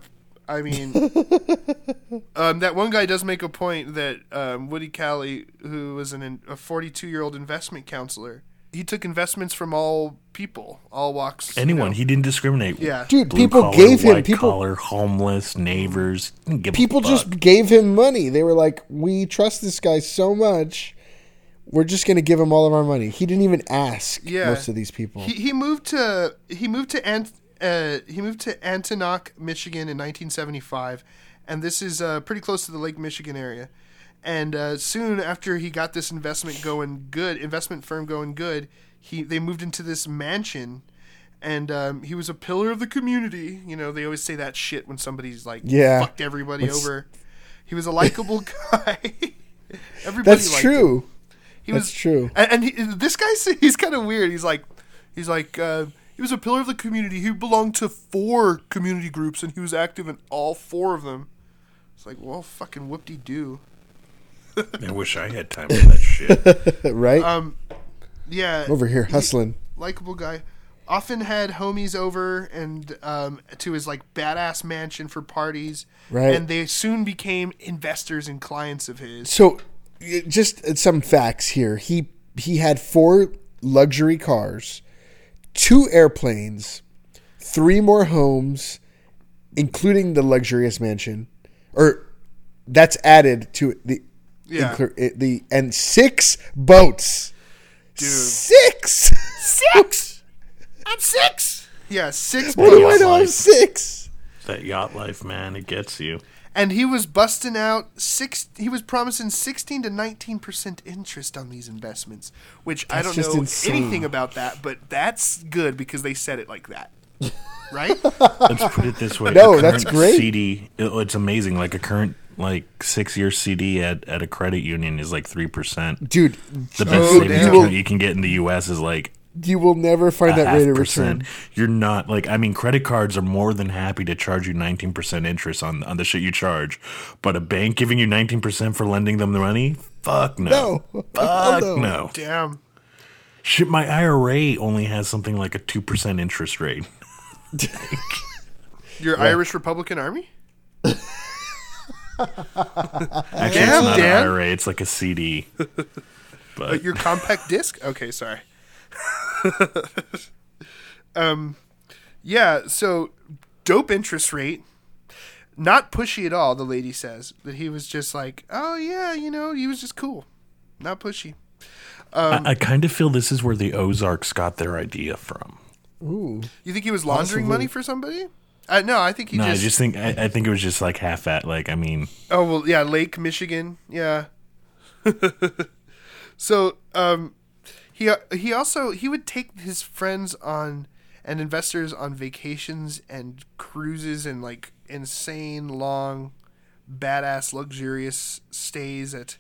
I mean, um, that one guy does make a point that um, Woody Kelly, who was an, a 42 year old investment counselor, he took investments from all people, all walks. you Anyone, know. he didn't discriminate. Yeah. Dude, Blue people collar, gave him people. collar, homeless, neighbors. Didn't give a people just gave him money. They were like, "We trust this guy so much, we're just going to give him all of our money." He didn't even ask Yeah. most of these people. He, he moved to he moved to Ant, uh, he moved to Antonoc, Michigan in 1975, and this is uh, pretty close to the Lake Michigan area. And uh, soon after he got this investment going good, investment firm going good, he they moved into this mansion, and um, he was a pillar of the community. You know, they always say that shit when somebody's like Yeah. fucked everybody What's- over. He was a likable guy. Everybody That's liked him. true. He That's was true. And, and he, this guy, he's kind of weird. He's like, he's like, uh, he was a pillar of the community. He belonged to four community groups, and he was active in all four of them. It's like, well, fucking whoop de doo. I wish I had time for that shit. right Um, yeah, over here hustling. likable guy. Often had homies over and um, to his like badass mansion for parties, Right. And they soon became investors and clients of his. So, just uh, some facts here. He he had four luxury cars, two airplanes, three more homes, including the luxurious mansion, or that's added to the Yeah. inclu- eh, the and six boats. Dude. Six. Six. I'm six. Yeah, six. What do I know? I'm six. that yacht life, man, it gets you. And he was busting out six. He was promising sixteen to nineteen percent interest on these investments, which I don't know insane. anything about that, but that's good because they said it like that, right? Let's put it this way. No, a that's great. CD, it- it's amazing. Like a current like six year CD at, at a credit union is like three percent. Dude, The best Oh, savings account you can get in the U.S. is like you will never find a that rate of return. You're not like I mean, credit cards are more than happy to charge you 19 percent interest on on the shit you charge, but a bank giving you 19 percent for lending them the money, fuck no, No. fuck No. no. Damn. Shit, my IRA only has something like a two percent interest rate. Your Irish Republican Army? Actually, Damn, it's not Dan. an IRA; it's like a CD. Uh, your compact disc? Okay, sorry. um, yeah. So dope interest rate, not pushy at all. The lady says that he was just like, oh yeah, you know, he was just cool, not pushy. I, I kind of feel this is where the Ozarks got their idea from. Ooh. You think he was laundering Possibly. money for somebody? Uh, no, I think he No, just, I just think I, I think it was just like half at like I mean Oh well, yeah, Lake Michigan, yeah. so, um, he he also he would take his friends on and investors on vacations and cruises and like insane long, badass luxurious stays at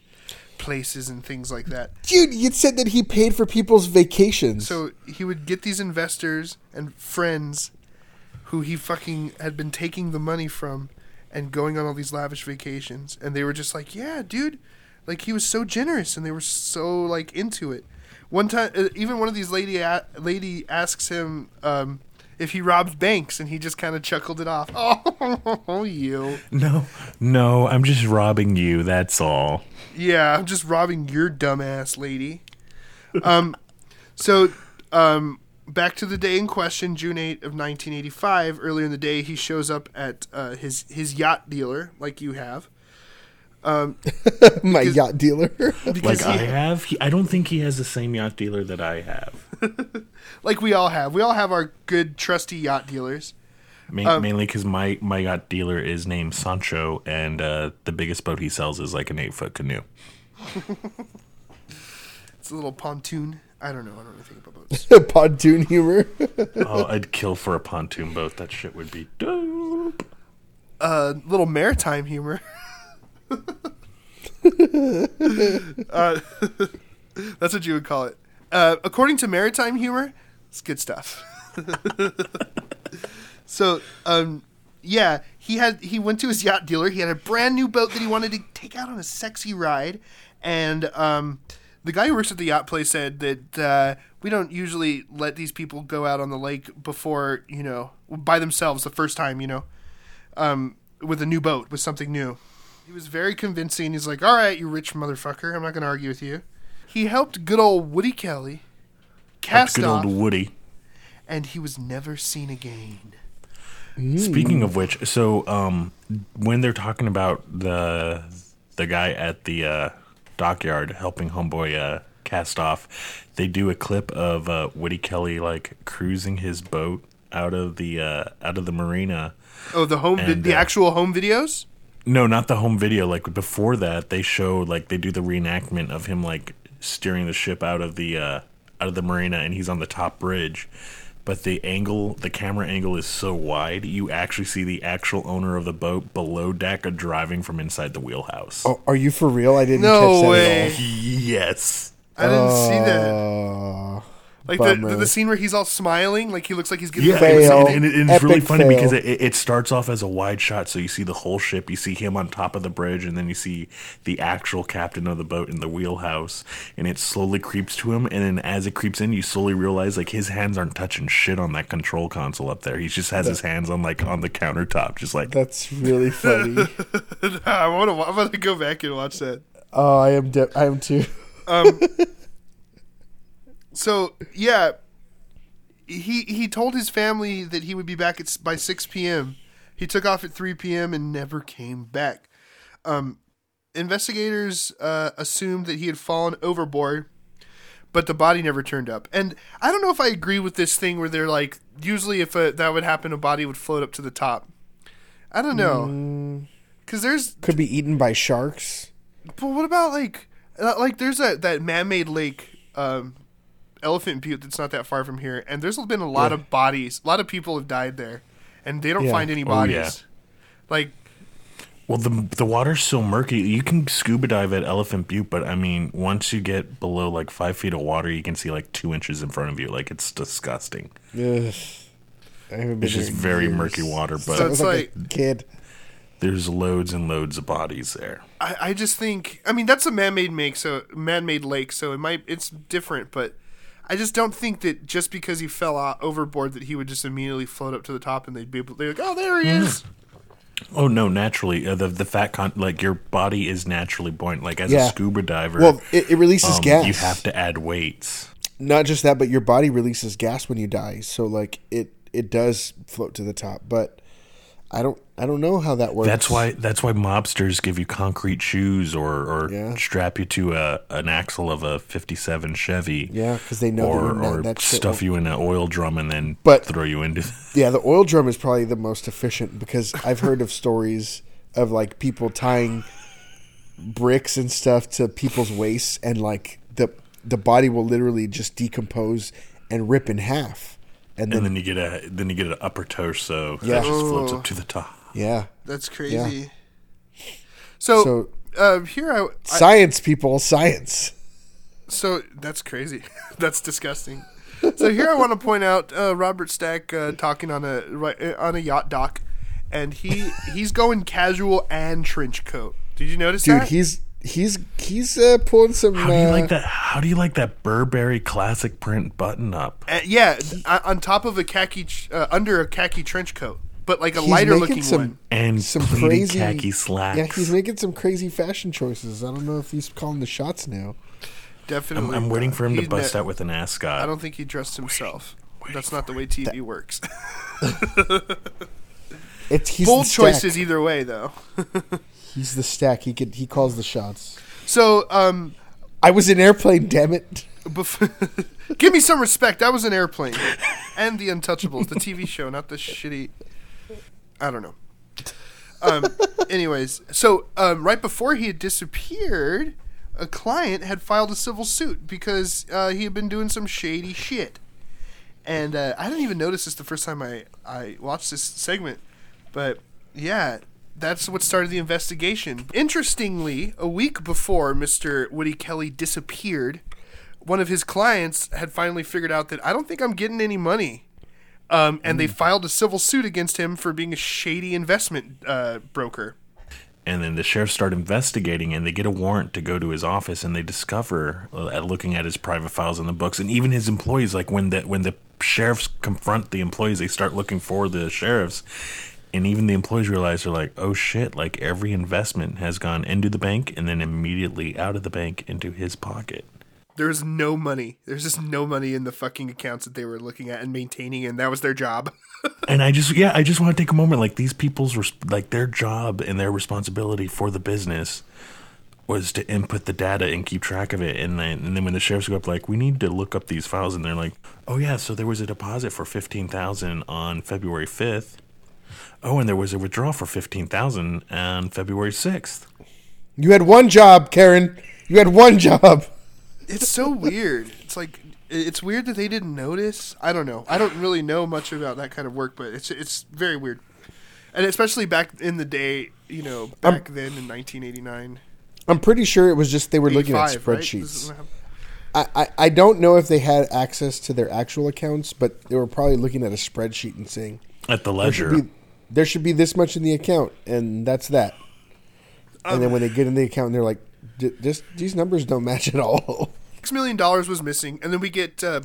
places and things like that. Dude, you said that he paid for people's vacations. So he would get these investors and friends who he fucking had been taking the money from and going on all these lavish vacations and they were just like, "Yeah, dude." Like he was so generous and they were so like into it. One time uh, even one of these lady a- lady asks him um, if he robs banks and he just kind of chuckled it off. Oh, you. no no I'm just robbing you that's all. Yeah, I'm just robbing your dumbass lady. Um, so, um, back to the day in question, June 8 of 1985. Earlier in the day, he shows up at uh, his his yacht dealer, like you have. My Because- yacht dealer. Because Like I have, he, I don't think he has the same yacht dealer that I have. like we all have. We all have our good trusty yacht dealers. Ma- mainly because my my yacht dealer is named Sancho, and uh, the biggest boat he sells is like an eight foot canoe. It's a little pontoon. I don't know. I don't really think about boats. Pontoon humor. oh, I'd kill for a pontoon boat. That shit would be dope. uh, little maritime humor. uh, that's what you would call it. Uh, according to maritime humor, it's good stuff. so, um, yeah, he had he went to his yacht dealer. He had a brand new boat that he wanted to take out on a sexy ride, and um, the guy who works at the yacht place said that uh, we don't usually let these people go out on the lake before you know by themselves the first time. You know, um, with a new boat, with something new. He was very convincing. He's like, "All right, you rich motherfucker, I'm not going to argue with you." He helped good old Woody Kelly cast Good off, old Woody. and he was never seen again. Speaking of which, so um, when they're talking about the the guy at the uh, dockyard helping homeboy uh, cast off, they do a clip of uh, Woody Kelly like cruising his boat out of the uh, out of the marina. Oh, the home, And, the uh, actual home videos. No, not the home video. Like before that, they show like they do the reenactment of him like steering the ship out of the uh, out of the marina, and he's on the top bridge. But the angle, the camera angle is so wide, you actually see the actual owner of the boat below deck driving from inside the wheelhouse. oh, are you for real? I didn't No catch that way. at all. Yes. I didn't see that. Like the, the the scene where he's all smiling, like he looks like he's getting Yeah, Fail. it and, and it- it's really funny fail. because it, it starts off as a wide shot, so you see the whole ship, you see him on top of the bridge, and then you see the actual captain of the boat in the wheelhouse, and it slowly creeps to him, and then as it creeps in, you slowly realize like his hands aren't touching shit on that control console up there. He just has his hands on like on the countertop, just like That's really funny. I want to. I'm gonna go back and watch that. oh, I am. De- I am too. Um, So yeah, he he told his family that he would be back at by 6 p.m. He took off at 3 p.m. and never came back. Um, investigators uh, assumed that he had fallen overboard, but the body never turned up. And I don't know if I agree with this thing where they're like, usually if a, that would happen, a body would float up to the top. I don't know, because there's Could be eaten by sharks. but what about like uh, like there's that that man-made lake um elephant butte that's not that far from here and there's been a lot Yeah. of bodies a lot of people have died there and they don't Yeah. find any Oh, bodies yeah. like Well, the the water's so murky. You can scuba dive at Elephant Butte, but I mean, once you get below like five feet of water, you can see like two inches in front of you. Like it's disgusting. Ugh. I haven't been It's just very years. murky water, but So was it's like, a kid. there's loads and loads of bodies there. I, I just think I mean that's a man-made make so man-made lake so it might it's different but I just don't think that just because he fell out overboard that he would just immediately float up to the top and they'd be able they're like oh there he is Oh no, naturally, uh, the the fat con like your body is naturally buoyant. Like as Yeah. a scuba diver, Well, it, it releases um, gas. you have to add weights. Not just that, but your body releases gas when you die. So like it it does float to the top. But I don't I don't know how that works. That's why that's why mobsters give you concrete shoes or, or Yeah. strap you to a an axle of a '57 Chevy. Yeah, 'cause they know or that or that stuff you in an oil drum and then But- throw you into. Yeah, the oil drum is probably the most efficient because I've heard of stories of like people tying bricks and stuff to people's waists and like the the body will literally just decompose and rip in half. And then, and then you get a then you get an upper torso Yeah. that just floats Oh. up to the top. yeah. that's crazy so, So uh, here I, I science people, science. So that's crazy. that's disgusting. So here I want to point out uh, Robert Stack uh, talking on a uh, on a yacht dock, and he he's going casual and trench coat. Did you notice Dude, that? he's he's he's uh, pulling some How do you uh, like that? How do you like that Burberry classic print button up? Uh, yeah, uh, on top of a khaki, uh, under a khaki trench coat, but like a He's lighter looking some- one. And some crazy khaki slacks. Yeah, he's making some crazy fashion choices. I don't know if he's calling the shots now. Definitely. I'm, I'm waiting for him to bust ne- out with an ascot. I don't think he dressed himself. That's not the way TV works. It's he's Bold choices either way, though. He's the stack. He could he calls the shots. So, um, I was an airplane. Damn it! bef- give me some respect. I was an airplane, and the Untouchables, the TV show, not the shitty. I don't know. Um, anyways, so um, right before he had disappeared, a client had filed a civil suit because uh, he had been doing some shady shit. And uh, I didn't even notice this the first time I, I watched this segment. But yeah, that's what started the investigation. Interestingly, a week before Mr. Woody Kelly disappeared, one of his clients had finally figured out that I don't think I'm getting any money. Um, and they filed a civil suit against him for being a shady investment uh, broker. And then the sheriff start investigating, and they get a warrant to go to his office, and they discover, uh, at looking at his private files in the books, and even his employees. Like when the when the sheriffs confront the employees, they start looking for the sheriffs, and even the employees realize they're like, "Oh shit!" Like every investment has gone into the bank, and then immediately out of the bank into his pocket. There's no money. There's just no money in the fucking accounts that they were looking at and maintaining, and that was their job. And I just, yeah, I just want to take a moment. Like these people's, res- like their job and their responsibility for the business was to input the data and keep track of it. And then, and then when the sheriffs go up, like, we need to look up these files, and they're like, oh yeah, so there was a deposit for fifteen thousand on February fifth. Oh, and there was a withdrawal for fifteen thousand on February sixth. You had one job, Karen. You had one job. it's so weird. It's like it's weird that they didn't notice. I don't know. I don't really know much about that kind of work, but it's it's very weird. And especially back in the day, you know, back then in 1989, I'm pretty sure it was just they were looking at 85, right? Spreadsheets. is what happened. I, I, I don't know if they had access to their actual accounts, but they were probably looking at a spreadsheet and saying At the there should ledger, be there should be this much in the account, and that's that. and then when they get in the account, they're like, "D- this, these numbers don't match at all. six million dollars was missing, and then we get uh,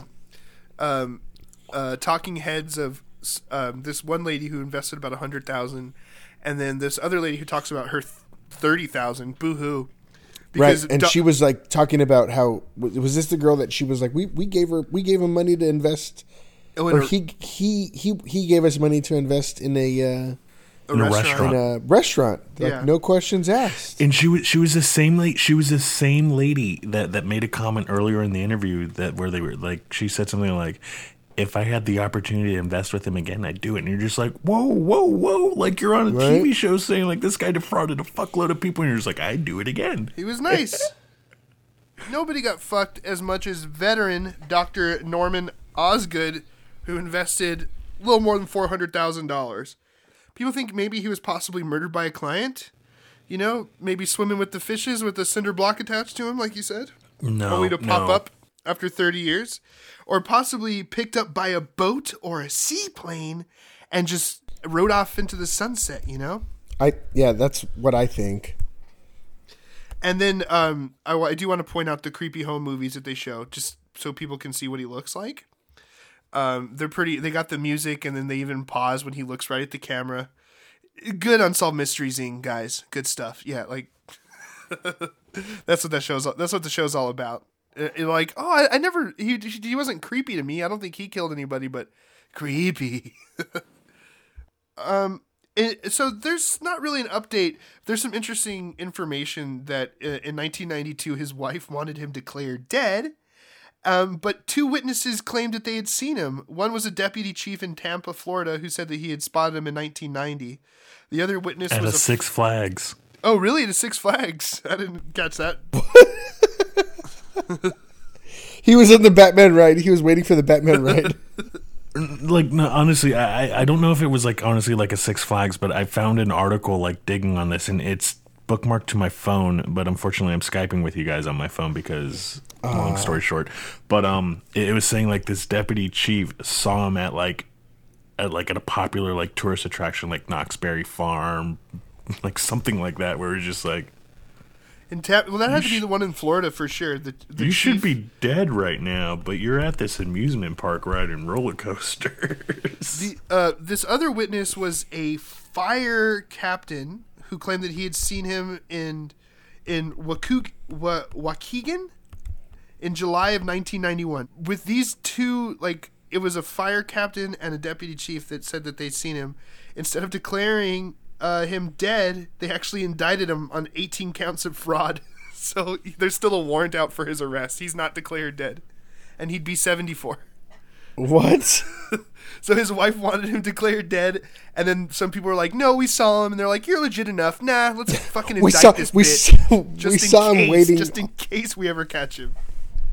um, uh, talking heads of um, this one lady who invested about a hundred thousand, and then this other lady who talks about her thirty thousand. Boo hoo! right? And do- she was like talking about how was was this the girl that she was like we, we gave her we gave him money to invest, Oh, or a- he he he he gave us money to invest in a uh, a in a in restaurant. a restaurant. Like Yeah. no questions asked. And she was she was the same lady. She was the same lady that that made a comment earlier in the interview that where they were like she said something like, "If I had the opportunity to invest with him again, I'd do it." And you're just like, "Whoa, whoa, whoa!" Like you're on a Right. TV show saying like this guy defrauded a fuckload of people, and you're just like, "I'd do it again." He was nice. Nobody got fucked as much as veteran Dr. Norman Osgood, who invested a little more than four hundred thousand dollars. People think maybe he was possibly murdered by a client. You know, maybe swimming with the fishes with a cinder block attached to him, like you said, No, only to pop no. up after thirty years, or possibly picked up by a boat or a seaplane and just rode off into the sunset. You know. I yeah, that's what I think. And then um, I, I do want to point out the creepy home movies that they show, just so people can see what he looks like. Um, they're pretty. They got the music, and then they even pause when he looks right at the camera. Good unsolved mysteries, Zing, guys. Good stuff. Yeah, like that's what that show's. That's what the show's all about. Uh, uh, like, oh, I, I never. He he wasn't creepy to me. I don't think he killed anybody, but creepy. um, it, so there's not really an update. There's some interesting information that uh, in 1992 his wife wanted him declared dead. Um, but two witnesses claimed that they had seen him. One was a deputy chief in Tampa, Florida, who said that he had spotted him in 1990. The other witness At was a Six Flags. oh, really? To Six Flags? I didn't catch that. He was in the Batman ride. He was waiting for the Batman ride. like no, honestly I, I- I don't know if it was like honestly like a six flags but i found an article like digging on this and it's bookmarked to my phone but unfortunately i'm skyping with you guys on my phone because long story short. But um it, it was saying like this deputy chief saw him at like at like at a popular like tourist attraction like Knott's Berry Farm like something like that where it's just like In Tampa, well, that had to be the one in Florida for sure. The, the you should be dead right now but you're at this amusement park riding roller coasters. The, uh, this other witness was a fire captain who claimed that he had seen him in in Waku- Wa- Waukegan in July of 1991. With these two like it was a fire captain and a deputy chief that said that they'd seen him. Instead of declaring uh, him dead, they actually indicted him on 18 counts of fraud. so there's still a warrant out for his arrest. He's not declared dead, and he'd be 74. What? So his wife wanted him declared dead, and then some people were like, "No, we saw him," and they're like, "You're legit enough." Nah, let's fucking indict We saw this we bitch. saw, just we saw him waiting. just in case we ever catch him.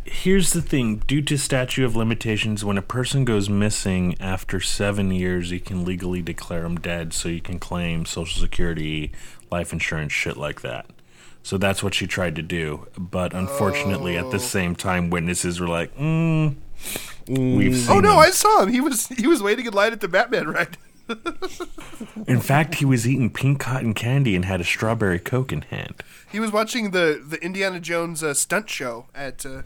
Here's the thing due to statute of limitations, when a person goes missing after seven years, you can legally declare them dead so you can claim Social Security, life insurance, shit like that. So that's what she tried to do. But unfortunately, at the same time, witnesses were like, mm, we've seen Oh no, him. I saw him. He was he was waiting in line at the Batman ride. In fact, he was eating pink cotton candy and had a strawberry Coke in hand. He was watching the the Indiana Jones uh, stunt show at. Uh,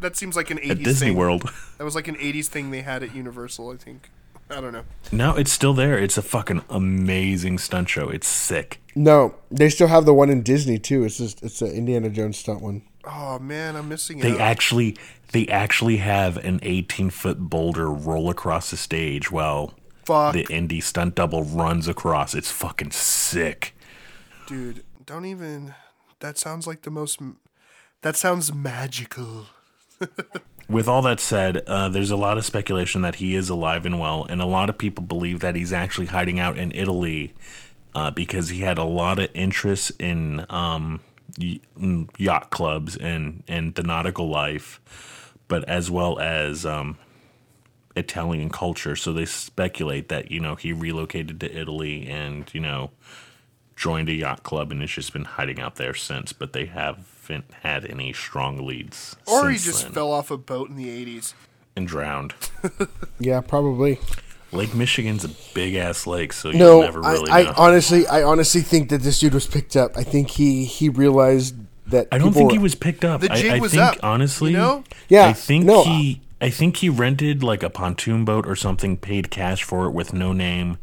that seems like an 80s At eighties Disney thing. World. That was like an eighties thing they had at Universal. I think. I don't know. No, it's still there. It's a fucking amazing stunt show. It's sick. No, they still have the one in Disney too. It's just it's an Indiana Jones stunt one. Oh man, I'm missing They it. actually they actually have an 18 foot boulder roll across the stage while Fuck, the Indy stunt double runs across. It's fucking sick. dude. Don't even. That sounds like the most. That sounds magical. With all that said, uh, there's a lot of speculation that he is alive and well, and a lot of people believe that he's actually hiding out in Italy uh, because he had a lot of interest in um, y- yacht clubs and, and the nautical life, but as well as um, Italian culture. So they speculate that you know he relocated to Italy and you know joined a yacht club and has just been hiding out there since. But they haven't had any strong leads, Or he just then fell off a boat in the eighties. and drowned. Yeah, probably. Lake Michigan's a big ass lake, so you'll No, never I, really I know. honestly, I honestly think that this dude was picked up. I think he he realized that. I don't think were- he was picked up. The I, jig I was think up, honestly, you know? Yeah, I think no, he, I think he rented like a pontoon boat or something, paid cash for it with no name,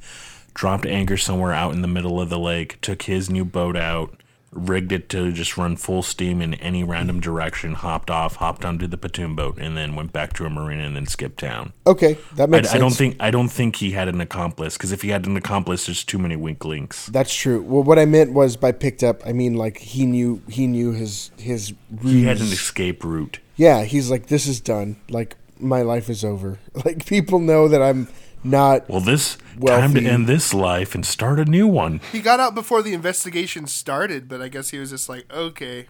dropped anchor somewhere out in the middle of the lake, took his new boat out, rigged it to just run full steam in any random direction, hopped off, hopped onto the pontoon boat, and then went back to a marina and then skipped town. Okay, that I, makes I sense. don't think I don't think he had an accomplice because if he had an accomplice, there's too many wink links. that's true. Well, what I meant was by picked up, I mean like he knew he knew his his. He had an escape route. Yeah, he's like, this is done. Like my life is over. Like people know that I'm not. Well, this time to end this life and start a new one. He got out before the investigation started, but I guess he was just like, okay,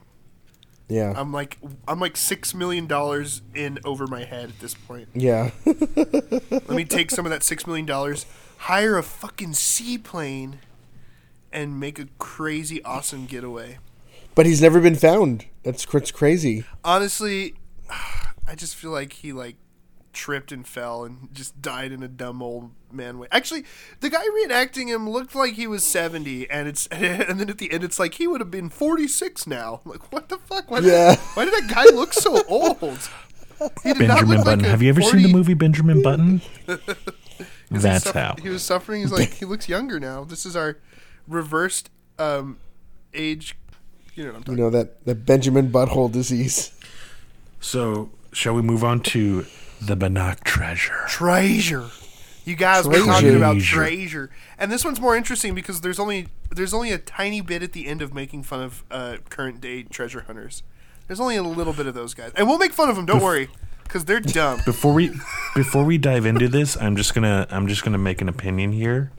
Yeah, I'm like, I'm like six million dollars in over my head at this point. yeah. Let me take some of that six million dollars, hire a fucking seaplane, and make a crazy awesome getaway. but he's never been found. That's that's crazy. Honestly, I just feel like he like tripped and fell and just died in a dumb old man way. Actually, the guy reenacting him looked like he was seventy, and it's and then at the end it's like he would have been forty six now. I'm like, what the fuck? Why, Yeah. did, why did that guy look so old? He did not Benjamin look like Button. a Have you ever 40 seen the movie Benjamin Button? He That's suffer- how. he was suffering. He's like he looks younger now. This is our reversed um, age. You know I'm You know that that Benjamin butthole disease. So, shall we move on to the Bannock treasure? Treasure. You guys were Treasure. talking about Treasure. treasure, and this one's more interesting because there's only there's only a tiny bit at the end of making fun of uh, current day treasure hunters. There's only a little bit of those guys, and we'll make fun of them. Don't worry, because they're dumb. Before we before we dive into this, I'm just gonna I'm just gonna make an opinion here.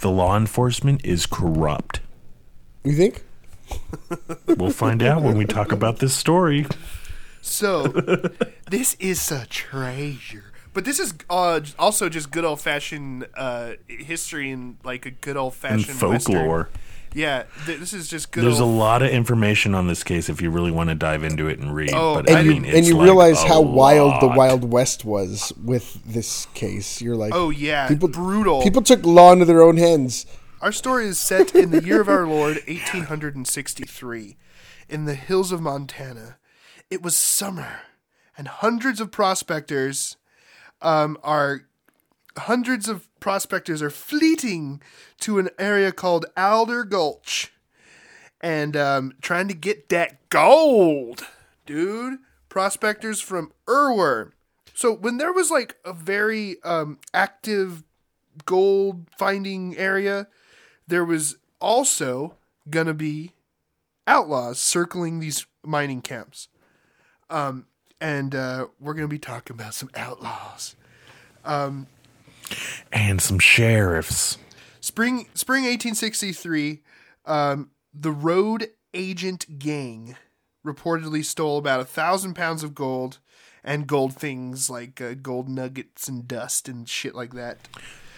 The law enforcement is corrupt. You think? We'll find out when we talk about this story. So this is a treasure, but this is uh, also just good old fashioned uh, history and like a good old And fashioned folklore. Yeah, th- this is just good. There's a lot of information on this case if you really want to dive into it and read. Oh, but and I you, mean, and you like realize how wild the. Wild West was with this case. You're like, Oh yeah, people brutal. People took law into their own hands. Our story is set in the year of our Lord, 1863, in the hills of Montana. It was summer, and hundreds of prospectors um, are hundreds of prospectors are fleeting to an area called Alder Gulch, and um, trying to get that gold, dude. Prospectors from Irwer, So when there was like a very um, active gold finding area, there was also gonna be outlaws circling these mining camps. Um, and uh, we're gonna be talking about some outlaws. And some sheriffs. Spring spring 1863, um, the road agent gang reportedly stole about a thousand pounds of gold and gold things like uh, gold nuggets and dust and shit like that.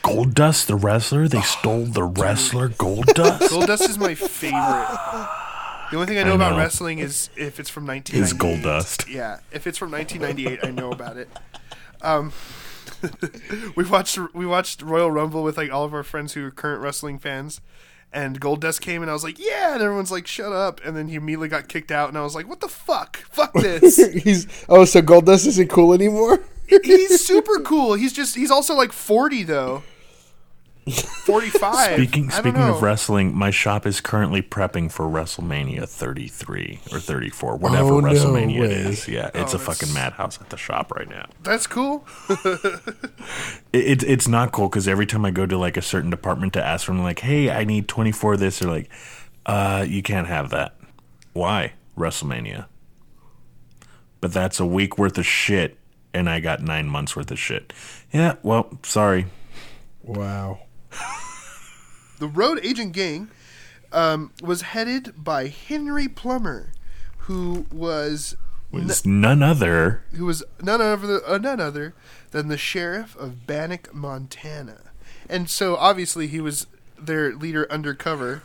Gold Dust, the wrestler. They stole the wrestler Goldust. Gold dust is my favorite. The only thing I know I about know. wrestling is if it's from 1998. Is Goldust. Yeah, if it's from 1998, I know about it. Um, we watched we watched Royal Rumble with like all of our friends who are current wrestling fans, and Goldust came and I was like, yeah, and everyone's like, shut up, and then he immediately got kicked out, and I was like, what the fuck, fuck this. He's oh, so Goldust isn't cool anymore. he's super cool. He's just he's also like 40 though. 45. Speaking speaking know. of wrestling, my shop is currently prepping for WrestleMania 33 or 34, whatever Oh, WrestleMania way. it is. Yeah, it's Oh, a fucking madhouse at the shop right now. that's cool. It, it's it's not cool because every time I go to like a certain department to ask for them, like, hey, I need 24 of this, they're like, uh, you can't have that. Why? WrestleMania. But that's a week worth of shit, and I got nine months worth of shit. Yeah, well, sorry. Wow. The road agent gang um, was headed by Henry Plummer, who was Was none other who was none other uh, none other than the sheriff of Bannock, Montana, and so obviously he was their leader undercover.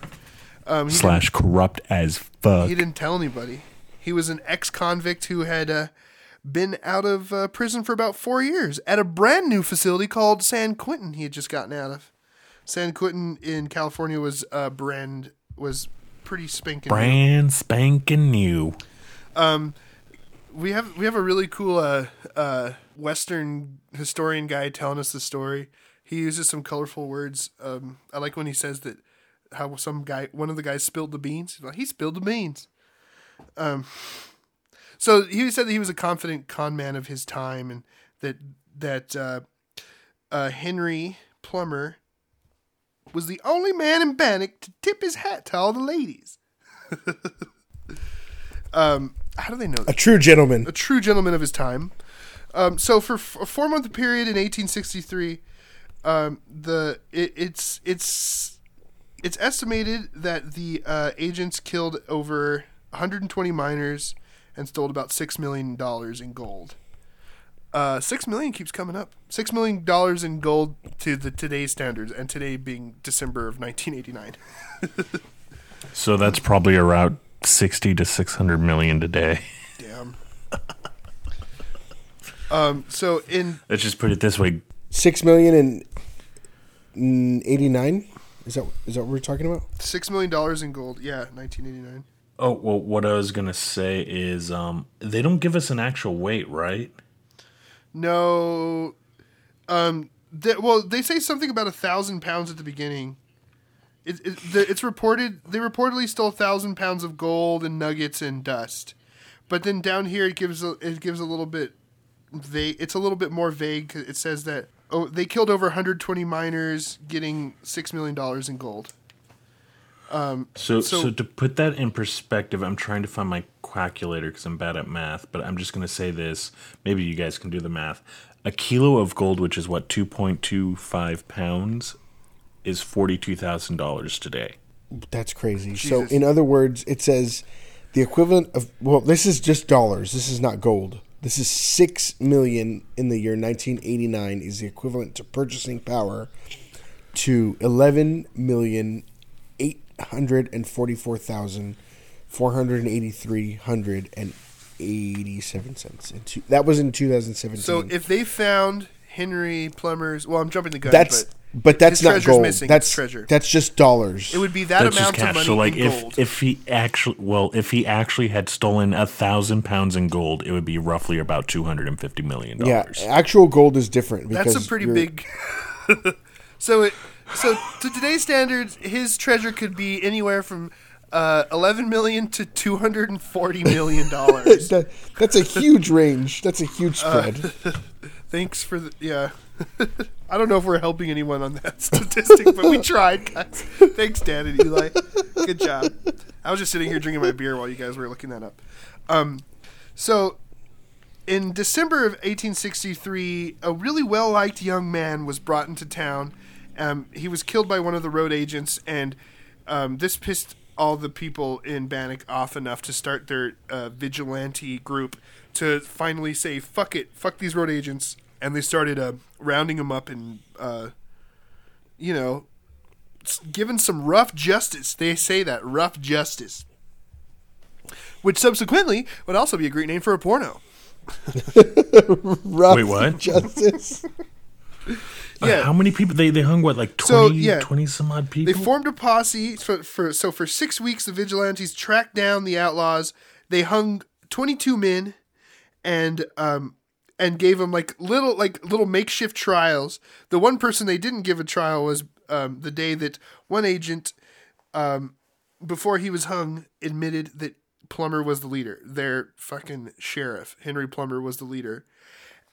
Um, slash corrupt as fuck. He didn't tell anybody. He was an ex-convict who had uh, been out of uh, prison for about four years at a brand new facility called San Quentin. He had just gotten out of. San Quentin in California was uh, brand was pretty spanking. new. Brand spanking new. Um, we have we have a really cool uh, uh, Western historian guy telling us the story. He uses some colorful words. Um, I like when he says that how some guy, one of the guys, spilled the beans. He's like, he spilled the beans. Um, so he said that he was a confident con man of his time, and that that uh, uh, Henry Plummer was the only man in Bannock to tip his hat to all the ladies. um, how do they know A true gentleman. a true gentleman of his time. Um, so for f- a four month period in 1863, um, the it, it's it's it's estimated that the uh, agents killed over 120 miners and stole about six million dollars in gold. Uh, six million keeps coming up. Six million dollars in gold to the today's standards, and today being December of 1989. So that's probably around 60 to 600 million today. Damn. um. So in Let's just put it this way. Six million and mm, eighty nine. Is that is that what we're talking about? six million dollars in gold, yeah, 1989. Oh, well, what I was going to say is um, they don't give us an actual weight, right? No, um, they, well, they say something about a thousand pounds at the beginning. It, it, the, it's reported they reportedly stole a thousand pounds of gold and nuggets and dust, but then down here it gives a, it gives a little bit vague. It's a little bit more vague. It says that oh they killed over 120 miners, getting six million dollars in gold. Um, so, So- so, to put that in perspective, I'm trying to find my calculator because I'm bad at math, but I'm just going to say this. Maybe you guys can do the math. A kilo of gold, which is what, 2.25 pounds, is $42,000 today. That's crazy. Jesus. So, in other words, it says the equivalent of well, this is just dollars. This is not gold. This is six million in the year 1989 is the equivalent to purchasing power to 11 million eight hundred and forty-four thousand four hundred and eighty-three hundred and eighty-seven cents. In two, that was in 2017. So if they found Henry Plummer's, well, I'm jumping the gun, that's but but that's his not gold. missing, That's treasure. That's just dollars. it would be that That's amount of money So, like, in if gold. if he actually, well, if he actually had stolen a thousand pounds in gold, it would be roughly about 250 million dollars. yeah, dollars. actual gold is different. Because That's a pretty big. so it so to today's standards, his treasure could be anywhere from uh, 11 million to 240 million dollars. That, that's a huge range. That's a huge Uh, spread. Thanks for the yeah. I don't know if we're helping anyone on that statistic, but we tried, guys. Thanks, Dan and Eli. Good job. I was just sitting here drinking my beer while you guys were looking that up. Um, so, in December of 1863, a really well liked young man was brought into town. Um, he was killed by one of the road agents, and um, this pissed all the people in Bannack off enough to start their uh, vigilante group to finally say, fuck it, fuck these road agents. And they started uh, rounding them up and, uh, you know, s- giving some rough justice. They say that, rough justice. Which subsequently would also be a great name for a porno. Rough Wait, what? Justice. Yeah. How many people? They, they hung, what, like 20, So, yeah. 20 some odd people? They formed a posse for, for so for six weeks. The vigilantes tracked down the outlaws. They hung twenty two men, and um and gave them like little like little makeshift trials. The one person they didn't give a trial was um, the day that one agent, um, before he was hung, admitted that Plummer was the leader. Their fucking sheriff Henry Plummer was the leader,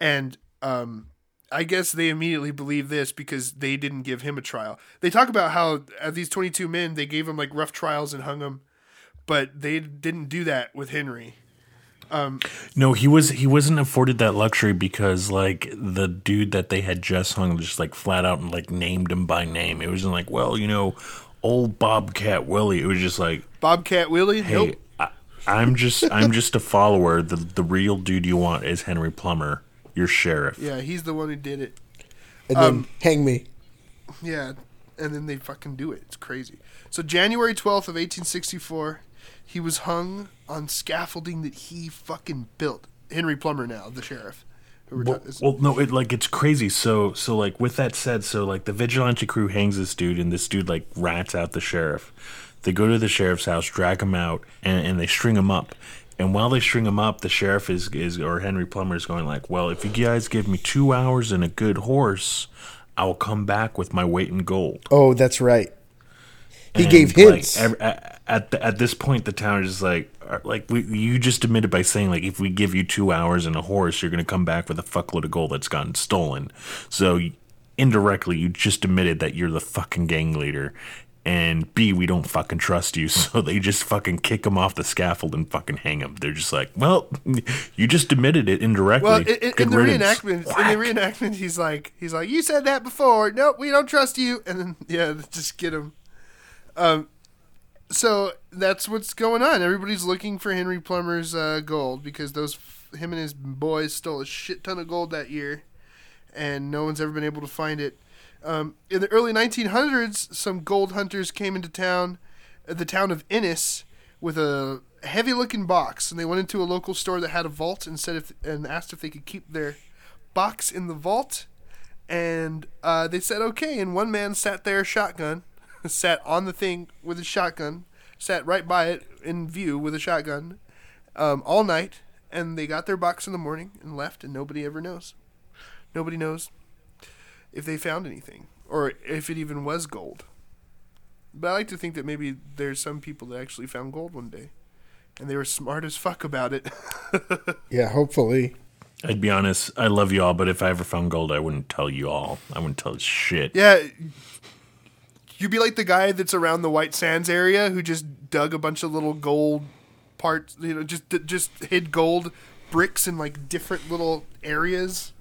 and um, I guess they immediately believe this because they didn't give him a trial. They talk about how uh, these 22 men, they gave him like rough trials and hung him, but they didn't do that with Henry. No, he was he wasn't afforded that luxury because like the dude that they had just hung just like flat out and like named him by name. It wasn't like, well, you know, old Bobcat Willie. It was just like, Bobcat Willie? hey, Nope. I, I'm just I'm just a follower. The the real dude you want is Henry Plummer, your sheriff. Yeah, he's the one who did it. And then Um, hang me. Yeah, and then they fucking do it. It's crazy. So January 12th of 1864, he was hung on scaffolding that he fucking built. Henry Plummer now, the sheriff. Who we're Well, ta- well, no, it like it's crazy. So, so like with that said, so like the vigilante crew hangs this dude, and this dude like rats out the sheriff. They go to the sheriff's house, drag him out, and, and they string him up. And while they string him up, the sheriff is is or Henry Plummer is going like, "Well, if you guys give me two hours and a good horse, I'll come back with my weight in gold." Oh, that's right. He And, gave hints. at at, the, at this point, the town is like, uh, like we, you just admitted by saying like, if we give you two hours and a horse, you're going to come back with a fuckload of gold that's gotten stolen. So indirectly, you just admitted that you're the fucking gang leader. And B, we don't fucking trust you, so they just fucking kick him off the scaffold and fucking hang him. They're just like, well, you just admitted it indirectly. well, in, in, in the reenactment, in the reenactment, he's like, he's like, you said that before. Nope, we don't trust you. And then yeah, just get him. Um, so that's what's going on. Everybody's looking for Henry Plummer's uh, gold because those him and his boys stole a shit ton of gold that year, and no one's ever been able to find it. Um, in the early 1900s, some gold hunters came into town, uh, the town of Ennis, with a heavy-looking box, and they went into a local store that had a vault and said if and asked if they could keep their box in the vault, and uh, they said okay. And one man sat there, shotgun, sat on the thing with his shotgun, sat right by it in view with a shotgun, um, all night, and they got their box in the morning and left, and nobody ever knows. Nobody knows if they found anything or if it even was gold. But I like to think that maybe there's some people that actually found gold one day, and they were smart as fuck about it. yeah, hopefully. I'd be honest, I love you all, but if I ever found gold, I wouldn't tell you all. I wouldn't tell shit. yeah, you'd be like the guy that's around the White Sands area who just dug a bunch of little gold parts, you know, just just hid gold bricks in like different little areas.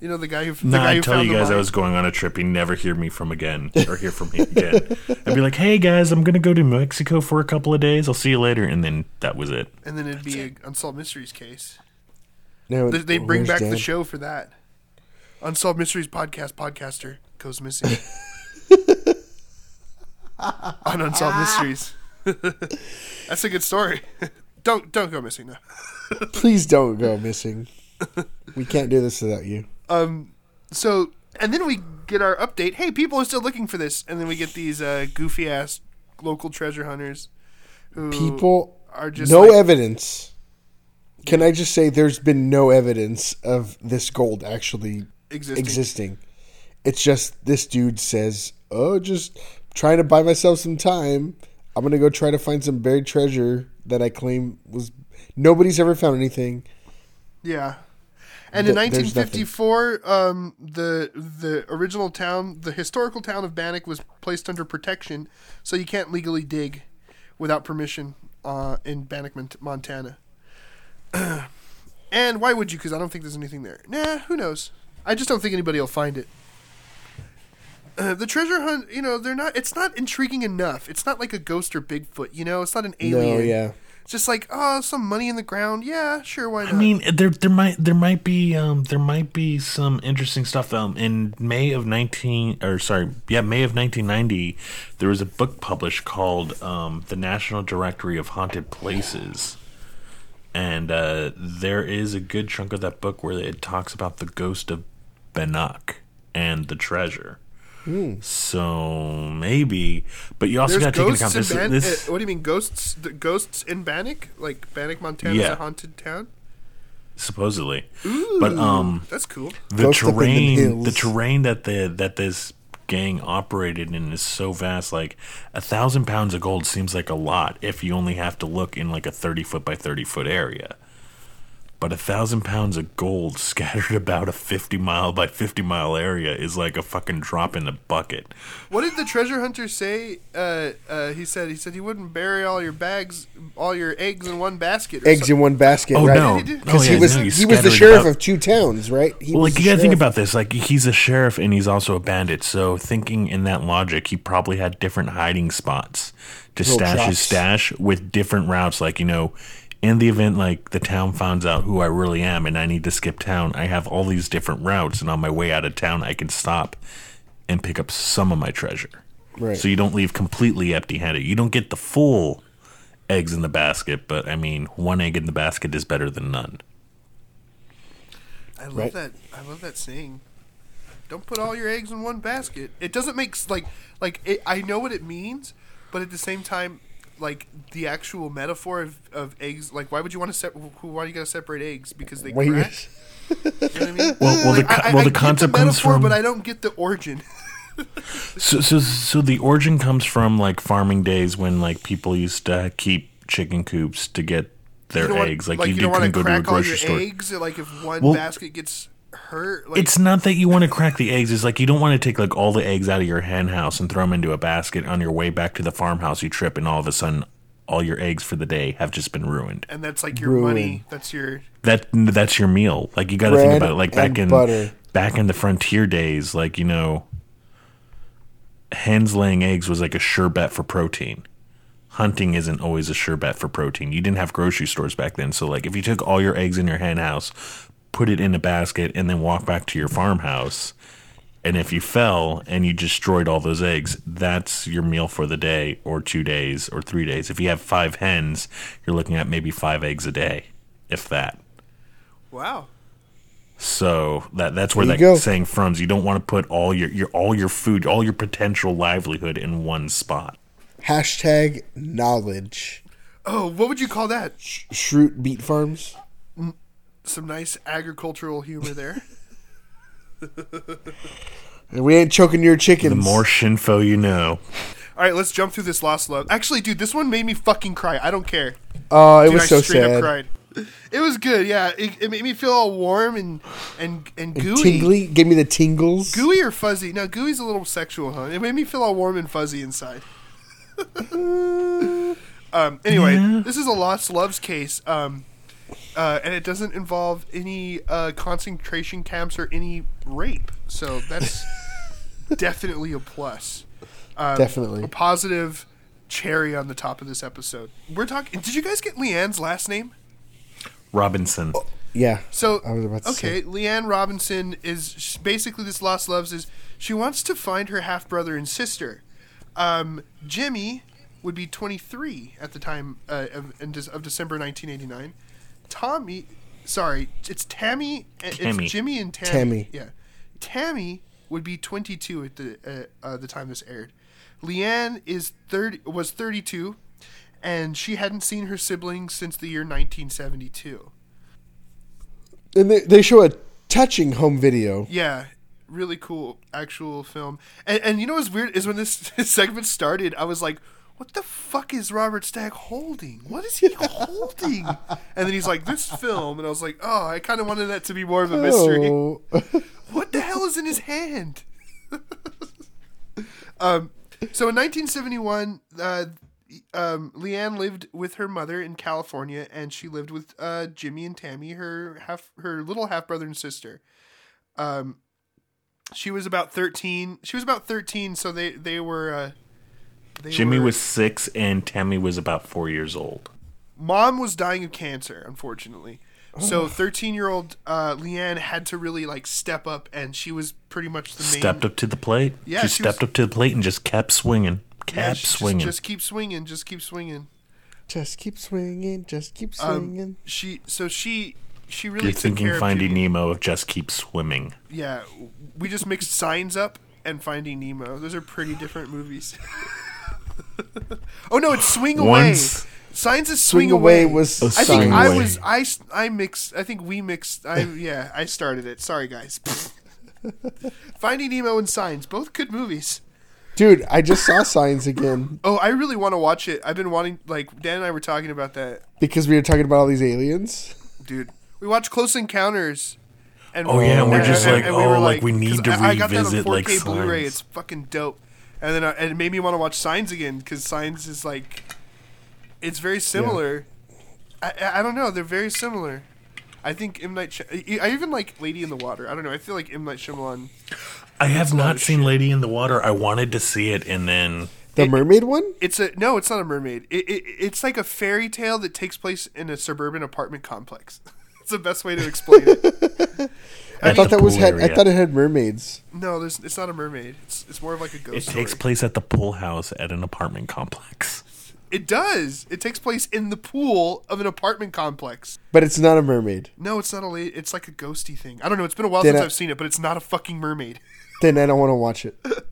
You know, the guy who the No, guy who I'd tell you guys I was going on a trip. You never hear me from again or hear from me again. I'd be like, "Hey guys, I'm gonna go to Mexico for a couple of days. I'll see you later," and then that was it. and then it'd be an unsolved mysteries case. No, They, they bring where's back the show for that. Unsolved Mysteries podcast podcaster goes missing. On Unsolved ah. Mysteries. That's a good story. don't don't go missing now. Please don't go missing. we can't do this without you. Um so and then we get our update. Hey, people are still looking for this, and then we get these uh, goofy ass local treasure hunters who People are just no like- evidence. Can I just say there's been no evidence of this gold actually existing. existing? It's just this dude says, "Oh, just trying to buy myself some time. I'm gonna go try to find some buried treasure that I claim was nobody's ever found anything. Yeah. And in 1954, um, the the original town, the historical town of Bannack, was placed under protection, so you can't legally dig without permission uh, in Bannack, Montana. and why would you? Because I don't think there's anything there. Nah, who knows? I just don't think anybody will find it. Uh, the treasure hunt, you know, they're not. It's not intriguing enough. It's not like a ghost or Bigfoot. You know, it's not an alien. No, yeah. It's just like, oh, some money in the ground. Yeah, sure, why not? I mean, there there might there might be um there might be some interesting stuff. Um, in May of nineteen or sorry, yeah, May of nineteen ninety, there was a book published called um the National Directory of Haunted Places, and uh, there is a good chunk of that book where it talks about the ghost of Bannack and the treasure. So maybe, but you also There's got to take into ghosts account in this. Ban- this uh, what do you mean ghosts? The ghosts in Bannack? Like Bannack, Montana is Yeah. a haunted town? supposedly, but um. That's cool. the Ghost up in the terrain the terrain that the that this gang operated in is so vast like a thousand pounds of gold seems like a lot if you only have to look in like a 30 foot by 30 foot area but a thousand pounds of gold scattered about a 50 mile by 50 mile area is like a fucking drop in the bucket What did the treasure hunter say? Uh, uh, he said he said he wouldn't bury all your bags, all your eggs in one basket. Or Eggs in one basket, oh right? no Did he no, Because yeah, he was no, he was the sheriff about- of two towns, right? He Well, like you gotta think about this. Like he's a sheriff and he's also a bandit. So thinking in that logic, he probably had different hiding spots to Little stash his stash with different routes. Like you know, in the event like the town finds out who I really am and I need to skip town, I have all these different routes, and on my way out of town, I can stop and pick up some of my treasure. Right. So you don't leave completely empty-handed. You don't get the full eggs in the basket, but I mean, one egg in the basket is better than none. I love Right. that. I love that saying. Don't put all your eggs in one basket. It doesn't make like like it, I know what it means, but at the same time, like the actual metaphor of, of eggs. Like, why would you want to set? Why do you got to separate eggs? Because they Why you crack. You know what I mean? Well, well, Like, the, co- I- I- well, I the get concept comes metaphor, from but I don't get the origin. So, so, so the origin comes from like farming days when like people used to keep chicken coops to get their you don't want- eggs. Like, like you, you do, don't want couldn't to go to a crack all grocery your store. eggs. Like if one Well, basket gets hurt, like It's not that you want to crack the eggs. It's like you don't want to take like all the eggs out of your hen house and throw them into a basket on your way back to the farmhouse. You trip and all of a sudden, all your eggs for the day have just been ruined. and that's like your Ruined. money. That's your That that's your meal. Like you got to think about it. Like back in butter. back in the frontier days, like you know, hens laying eggs was like a sure bet for protein. Hunting isn't always a sure bet for protein. You didn't have grocery stores back then, so like if you took all your eggs in your hen house, put it in a basket, and then walk back to your farmhouse, and if you fell and you destroyed all those eggs, that's your meal for the day, or two days, or three days. If you have five hens, you're looking at maybe five eggs a day, if that. wow. So that that's where that go. saying from. You don't want to put all your, your all your food, all your potential livelihood in one spot. Hashtag knowledge. Oh, what would you call that? Schrute Beet Farms. Mm, Some nice agricultural humor there. And we ain't choking your chickens. The more shinfo you know. All right, let's jump through this lost love. Actually, dude, this one made me fucking cry. I don't care. Oh, it Dude, was I so straight up sad. cried. It was good, yeah. It, it made me feel all warm and and and gooey. Tingly. Gave me the tingles. Gooey or fuzzy? No, gooey's a little sexual, huh? It made me feel all warm and fuzzy inside. um. Anyway, this is a lost loves case. Um. Uh, and it doesn't involve any uh, concentration camps or any rape, so that's definitely a plus. Um, Definitely. a positive cherry on the top of this episode. We're talking. Did you guys get Leanne's last name? Robinson. Yeah. So I was about to okay, say. Leanne Robinson is basically this lost loves is she wants to find her half brother and sister. Um, Jimmy would be 23 at the time uh, of, of December 1989. Tommy, sorry, it's Tammy. uh, Tammy. It's Jimmy and Tammy. Tammy. Yeah, Tammy would be 22 at the uh, uh, the time this aired. Leanne is 30 was 32, and she hadn't seen her siblings since the year 1972. And they, they show a touching home video. Yeah, really cool actual film. And, and you know what's weird is when this, this segment started, I was like, what the fuck is Robert Stack holding? What is he holding? And then he's like, this film. And I was like, oh, I kind of wanted that to be more of a mystery. Oh. What the hell is in his hand? um, so in 1971, uh, um, Leanne lived with her mother in California, and she lived with uh, Jimmy and Tammy, her half, her little half brother and sister. Um, she was about 13. She was about 13, so they they were. Uh, they Jimmy were- was six and Tammy was about four years old. mom was dying of cancer, unfortunately. So thirteen year old uh, Leanne had to really like step up, and she was pretty much the main. Stepped up to the plate. Yeah, she she stepped was- up to the plate and just kept swinging. Kept Yeah, she just- swinging. Just, keep swinging. Just keep swinging. Just keep swinging. Just keep Um, swinging. she so she she really You're took thinking care Finding of Jimmy. Nemo of just keep swimming. Yeah, we just mixed Signs Up and Finding Nemo. Those are pretty different movies. oh no, it's Swing Away. Once- Signs is Swing, Swing Away Away. was I think Swing I Away. was I mixed. I think we mixed. I yeah, I started it. Sorry guys. Finding Nemo and Signs, both good movies. Dude, I just saw Signs again Oh, I really want to watch it. I've been wanting. Like Dan and I were talking about that, because we were talking about all these aliens. dude. We watched Close Encounters. And Oh, yeah, and we're just like, we oh, were like, we need to I, I got that on revisit, 4K like, Blu-ray. Signs. It's fucking dope. And then uh, and it made me want to watch Signs again because Signs is like, it's very similar. I, I I don't know. They're very similar. I think M Night. Sh- I even like Lady in the Water. I don't know. I feel like M Night Shyamalan. I have not seen shit. Lady in the Water. I wanted to see it, and then The mermaid one? It's a no. It's not a mermaid. It, it it's like a fairy tale that takes place in a suburban apartment complex. it's the best way to explain it. I thought that was pool had. I thought it had mermaids. No, there's, it's not a mermaid. It's it's more of like a ghost it story. takes place at the pool house at an apartment complex. It does. It takes place in the pool of an apartment complex. But it's not a mermaid. No, it's not a. La- it's like a ghosty thing. I don't know. It's been a while Then since I- I've seen it, but it's not a fucking mermaid. Then I don't want to watch it.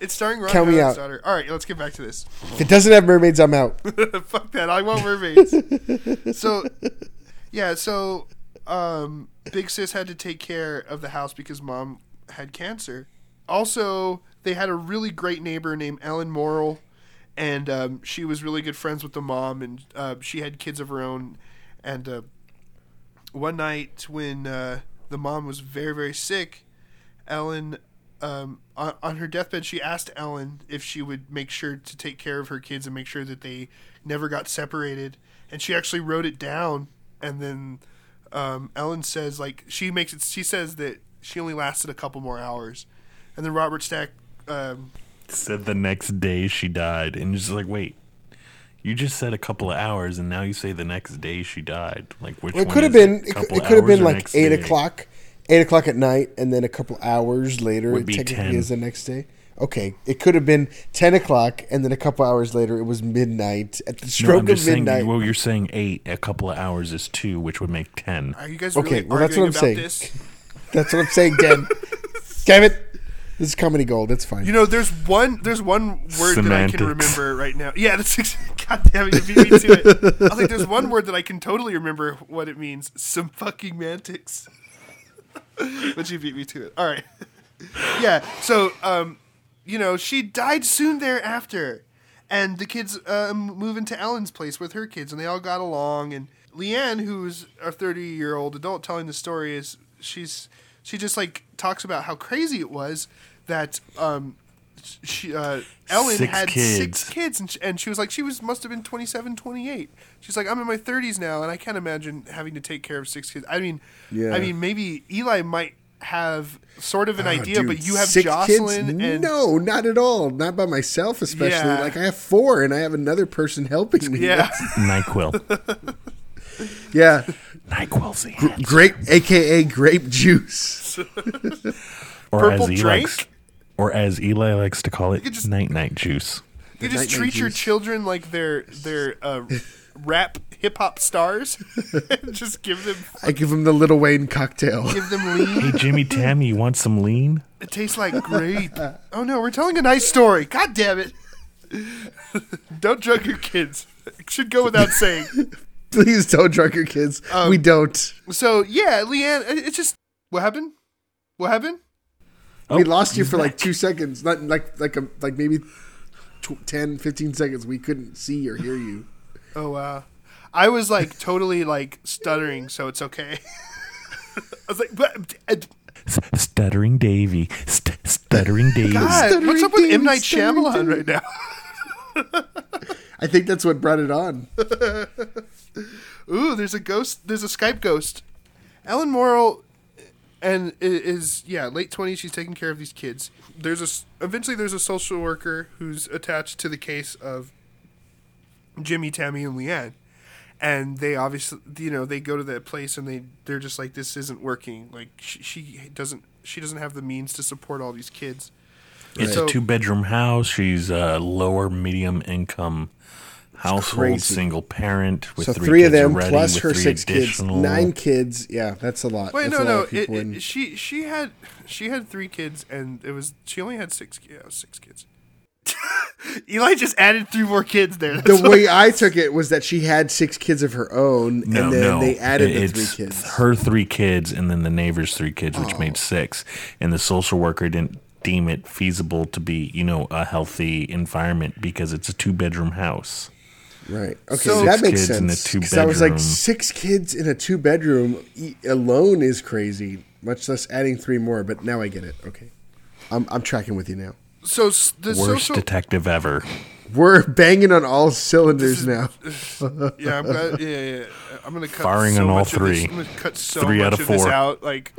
It's starring Ron Count me out. daughter. All right, let's get back to this. If it doesn't have mermaids, I'm out. Fuck that. I want mermaids. so, yeah. So, um, Big Sis had to take care of the house because mom had cancer. Also, they had a really great neighbor named Ellen Morrill, and um, she was really good friends with the mom, and uh, she had kids of her own. And uh, one night when uh, the mom was very, very sick, Ellen, um, on, on her deathbed, she asked Ellen if she would make sure to take care of her kids and make sure that they never got separated. And she actually wrote it down. And then um, Ellen says, like, she makes it, she says that she only lasted a couple more hours. And then Robert Stack, um, Said the next day she died, and just like, wait, you just said a couple of hours, and now you say the next day she died. Like, which Well, it one could have been. It, It, could- it could have been like eight day? o'clock, eight o'clock at night, and then a couple hours later, Would it be technically 10. is the next day. Okay, it could have been ten o'clock, and then a couple hours later, it was midnight. At the No, stroke I'm just of saying. midnight. Well, you're saying eight. A couple of hours is two, which would make ten. are you guys Okay, really well, that's arguing what I'm about saying. this? That's what I'm saying, Dan. Damn it! This is comedy gold. That's fine. You know, there's one there's one word that I can remember right now. Yeah, that's ex- God damn it, you beat me to it. I was like, there's one word that I can totally remember what it means. Some fucking mantics. but you beat me to it. All right. yeah. So, um, you know, she died soon thereafter, and the kids um, move into Ellen's place with her kids, and they all got along. And Leanne, who's a 30 year old adult telling the story, is she's she just like talks about how crazy it was that um, she uh, Ellen Six had six kids. kids, and she, and she was like she was must have been 27, 28. She's like I'm in my 30s now, and I can't imagine having to take care of six kids. I mean, Yeah. I mean maybe Eli might have sort of an Oh, idea, dude, but you have six Jocelyn kids? and no, not at all. Not by myself, especially. Yeah. Like I have four, and I have another person helping me. yeah. Nyquil. yeah. Nyquil's the answer. Grape, aka grape juice. Or Purple as Eli drink? likes, or as Eli likes to call it, just- night night juice. You just night-night treat your juice. children like they're they're uh, rap hip hop stars. just give them I give them the Little Wayne cocktail. give them lean. Hey Jimmy Tammy, you want some lean? It tastes like grape. Oh no, we're telling a nice story. God damn it! Don't drug your kids. It should go without saying. Please don't drug your kids. Um, we don't. So yeah, Leanne, it's just what happened. What happened? we Oh, lost you he's for like two seconds. Not like like a like maybe tw- 10, 15 seconds we couldn't see or hear you. Oh wow. I was like totally like stuttering, so it's okay. I was like, but, uh, Stuttering Davy. St- stuttering Davy. God, what's up with Stuttering M Night Shyamalan right now? I think that's what brought it on. Ooh, there's a ghost. There's a Skype ghost. Ellen Morrill, and i- is yeah, late twenties. She's taking care of these kids. There's a eventually there's a social worker who's attached to the case of Jimmy, Tammy, and Leanne, and they obviously you know they go to that place and they they're just like this isn't working. Like she, she doesn't she doesn't have the means to support all these kids. It's So- a two bedroom house. She's a lower medium income household, crazy. single parent with so three, three, of them already, plus her three six additional. kids, nine kids. Yeah, that's a lot. Wait, that's no, no. It, it, she she had she had three kids, and it was she only had six. Yeah, six kids. Eli just added three more kids there. the way I took it was that she had six kids of her own, No, and then no. they added the three kids. Her three kids, and then the neighbor's three kids, which Oh. made six. And the social worker didn't deem it feasible to be, you know, a healthy environment because it's a two bedroom house. Right. Okay, So- that Six makes kids in a sense. 'Cause I was like, six kids in a two bedroom e- alone is crazy. Much less adding three more. But now I get it. Okay, I'm I'm tracking with you now. So the Worst social detective ever. We're banging on all cylinders now. yeah, I'm glad, yeah, yeah, yeah. I'm gonna cut Firing so on all much of this- three. I'm gonna cut so Three much out of of this four. out, like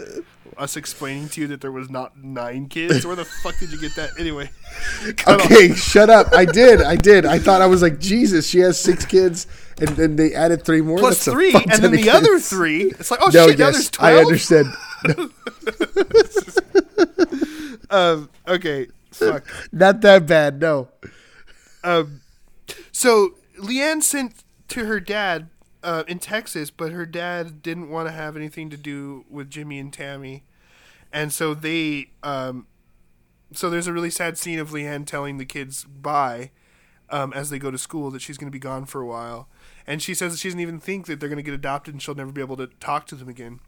us explaining to you that there was not nine kids. Where the fuck did you get that? Anyway, cut off. Okay, shut up. I did. I did. I thought I was like Jesus. She has six kids, and then they added three more. plus That's three, and then of the other three. It's like oh No, shit, now there's yes, twelve. I understand. Um, okay, fuck. Not that bad. No. Um, so Leanne sent to her dad uh, in Texas, but her dad didn't want to have anything to do with Jimmy and Tammy, and so they. Um, so there's a really sad scene of Leanne telling the kids bye um, as they go to school that she's going to be gone for a while, and she says that she doesn't even think that they're going to get adopted and she'll never be able to talk to them again.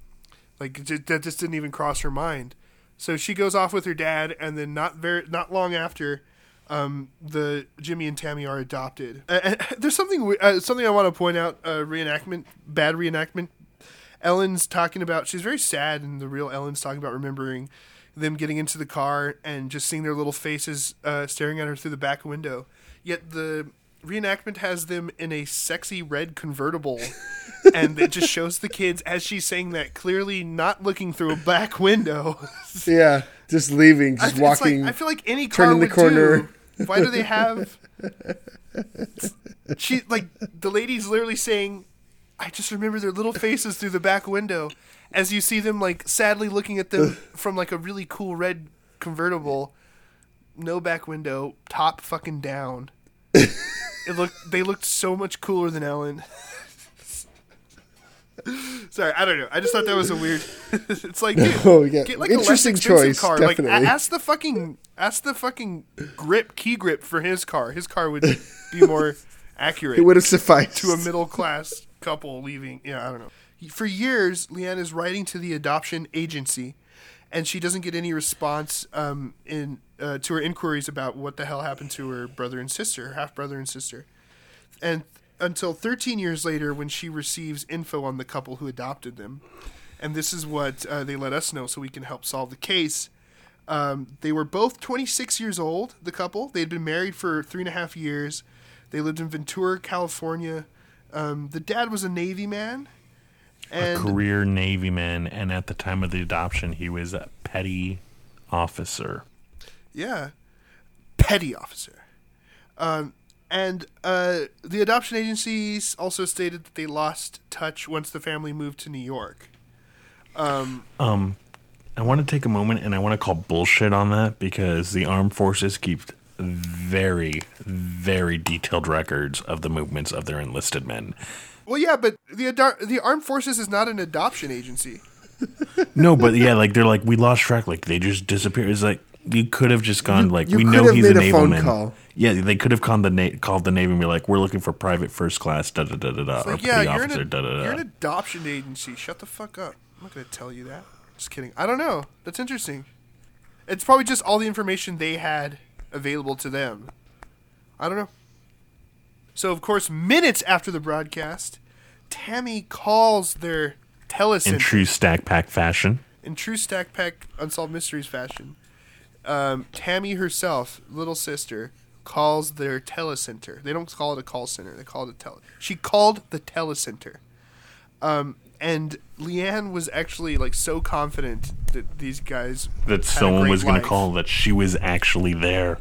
Like that just didn't even cross her mind. So she goes off with her dad, and then not very not long after, um, the Jimmy and Tammy are adopted. Uh, uh, there's something uh, something I want to point out. Uh, reenactment, bad reenactment. Ellen's talking about. She's very sad, and the real Ellen's talking about remembering them getting into the car and just seeing their little faces uh, staring at her through the back window. Yet the reenactment has them in a sexy red convertible, and it just shows the kids as she's saying that clearly not looking through a back window. Yeah, just leaving, I just th- walking. Like, I feel like any car turning the corner. do. Why do they have? She like the lady's literally saying, "I just remember their little faces through the back window," as you see them like sadly looking at them from like a really cool red convertible, no back window, top fucking down. It looked they looked so much cooler than Ellen. Sorry, I don't know. I just thought that was a weird. it's like, dude, Oh, yeah. get like Interesting a choice, car. Definitely. a- ask the fucking, ask the fucking grip, key grip for his car. His car would be more accurate it would have sufficed. to a middle class couple leaving. Yeah, I don't know. For years, Leanne is writing to the adoption agency, and she doesn't get any response um, in uh, to her inquiries about what the hell happened to her brother and sister, her half brother and sister, and until 13 years later when she receives info on the couple who adopted them, and this is what uh, they let us know so we can help solve the case. Um, they were both 26 years old, the couple. They had been married for three and a half years. They lived in Ventura, California. Um, the dad was a Navy man. And Career Navy man, and at the time of the adoption, he was a petty officer. yeah, petty officer. Um, and uh, the adoption agencies also stated that they lost touch once the family moved to New York. Um, I want to take a moment and I want to call bullshit on that because the armed forces keep very, very detailed records of the movements of their enlisted men. Well, yeah, but the ado- the armed forces is not an adoption agency. No, but yeah, like they're like we lost track. Like they just disappeared. It's like you could have just gone like you we know he's a made a phone navalman. call. Yeah, they could have called the na- called the navy and be like, we're looking for private first class da da da da da or Like, yeah, you're officer an, da da you're an adoption agency. Shut the fuck up. I'm not going to tell you that. Just kidding. I don't know. That's interesting. It's probably just all the information they had available to them. I don't know. So of course, minutes after the broadcast, Tammy calls their telecenter In true stack pack fashion. in true Stack Pack Unsolved Mysteries fashion, um, Tammy herself, little sister, calls their telecenter. They don't call it a call center. They call it a tele. She called the telecenter. Um, and Leanne was actually like so confident that these guys That someone was going to call that she was actually there.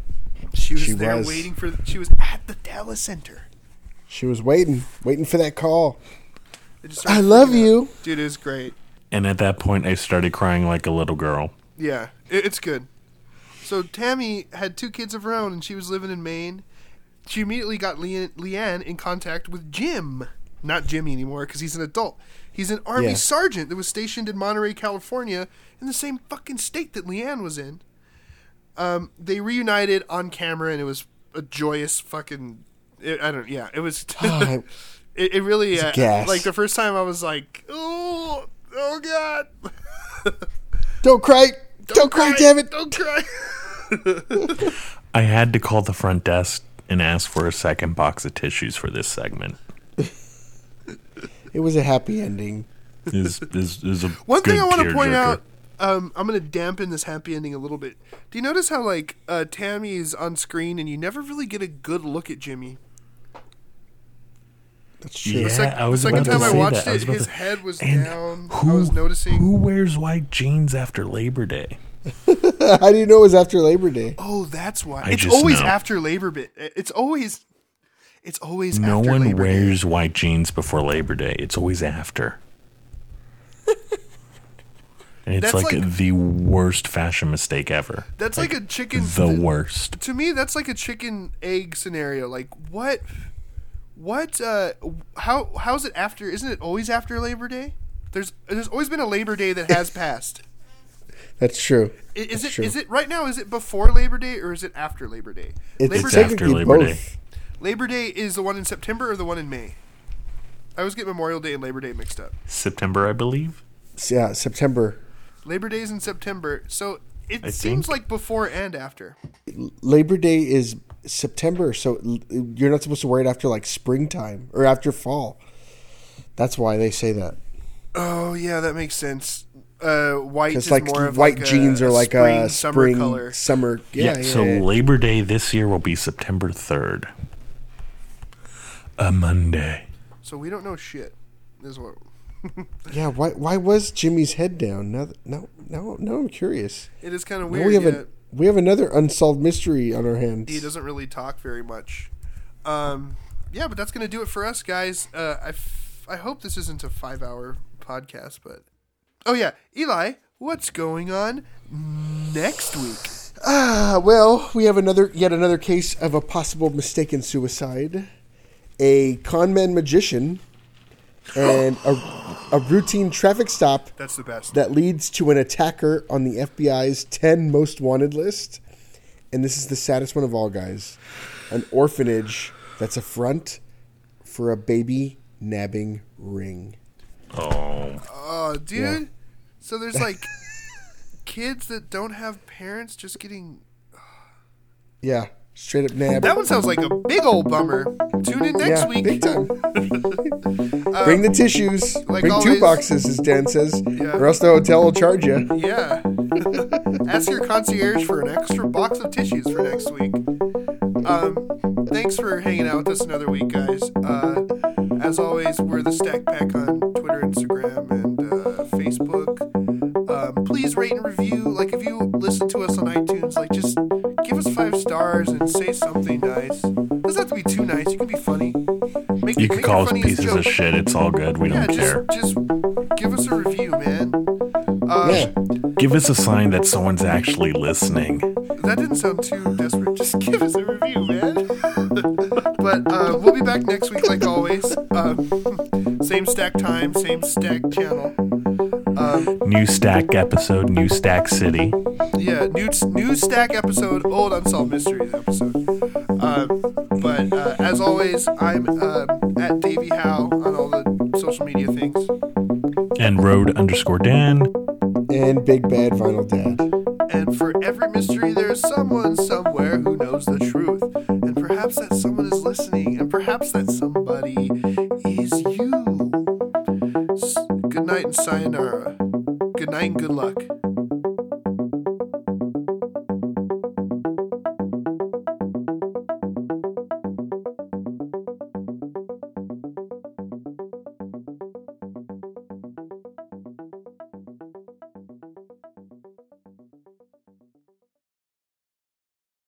She was She there was. waiting for. She was at the telecenter. She was waiting, waiting for that call. They just started I love freaking out. you. dude. It was great. And at that point, I started crying like a little girl. Yeah, it, it's good. So Tammy had two kids of her own, and she was living in Maine. She immediately got Le- Leanne in contact with Jim, not Jimmy anymore, because he's an adult. He's an army Yeah. sergeant that was stationed in Monterey, California, in the same fucking state that Leanne was in. Um, they reunited on camera, and it was a joyous fucking. It, I don't. Yeah, it was. It, it really. Uh, like the first time, I was like, oh, oh god. Don't cry. Don't, cry, damn it. Don't cry. I had to call the front desk and ask for a second box of tissues for this segment. It was a happy ending. Is is is a One thing I want to point tearjerker. out, um, I'm going to dampen this happy ending a little bit. Do you notice how like uh, Tammy is on screen and you never really get a good look at Jimmy? That's true. Yeah, Sec- I was the second about to time I say watched that. I was it, his to- head was And down. Who, I was noticing. who wears white jeans after Labor Day? How do you know it was after Labor Day? Oh, that's why. I it's just always know. after Labor Day. It's always. It's always No after one Labor Day. wears white jeans before Labor Day. It's always after. and it's like, like- the worst fashion mistake ever. That's like, a chicken. The worst. to me that's like a chicken egg scenario like what what uh how how's it after isn't it always after labor day there's there's always been a labor day that has passed That's true. I- is That's it true. is it right now is it before labor day or is it after labor day It's, labor It's day after technically Labor both. Day. labor day is the one in september or the one in may i always get memorial day and labor day mixed up September, I believe. Yeah, September. Labor day is in september so it I seems think. like before and after Labor Day is September, so you're not supposed to wear it after like springtime or after fall. That's why they say that. oh yeah that makes sense uh white is like more of white like jeans a are like spring, a summer spring color summer. Yeah, Yeah, yeah, so yeah. Labor Day this year will be September 3rd. A Monday. So we don't know shit. Is what Yeah, why why was Jimmy's head down? Now, now, now, now I'm curious. it is kind of Now weird. we have a we have another unsolved mystery on our hands. he doesn't really talk very much. Um, yeah, but that's gonna do it for us, guys. Uh, I f- I hope this isn't a five hour podcast, but oh yeah, Eli, what's going on next week? Ah, well, we have another yet another case of a possible mistaken suicide. A conman magician and a, a routine traffic stop That's the best. that leads to an attacker on the FBI's 10 most wanted list. And this is the saddest one of all, guys. An orphanage that's a front for a baby nabbing ring. Oh. oh, dude. So there's like kids that don't have parents just getting. Yeah, straight up nab. That one sounds like a big old bummer. Tune in next yeah, week. big time. Bring the tissues. like Bring always- two boxes, as Dan says, Yeah. or else the hotel will charge you. Yeah. Ask your concierge for an extra box of tissues for next week. Um, thanks for hanging out with us another week, guys. Uh, as always, we're the Stack Pack on Twitter, Instagram, and uh, Facebook. Um, please rate and review. Like, if you listen to us on iTunes, like, just give us five stars and say something nice. doesn't have to be too nice. You can be funny. Make, You could call us pieces of shit. It's all good. We Yeah, don't just, care. just give us a review, man. Uh, Yeah. Give us a sign that someone's actually listening. That didn't sound too desperate. Just give us a review, man. but uh, we'll be back next week, like always. Um, same stack time, same stack channel. Um, New stack episode, new stack city. yeah, new new stack episode, old unsolved mysteries episode. Um, but uh, as always, I'm um, at Davey Howe on all the social media things. And road underscore Dan. And big bad vinyl dad. And for every mystery, there's someone somewhere who knows the truth. And perhaps that someone is listening, and perhaps that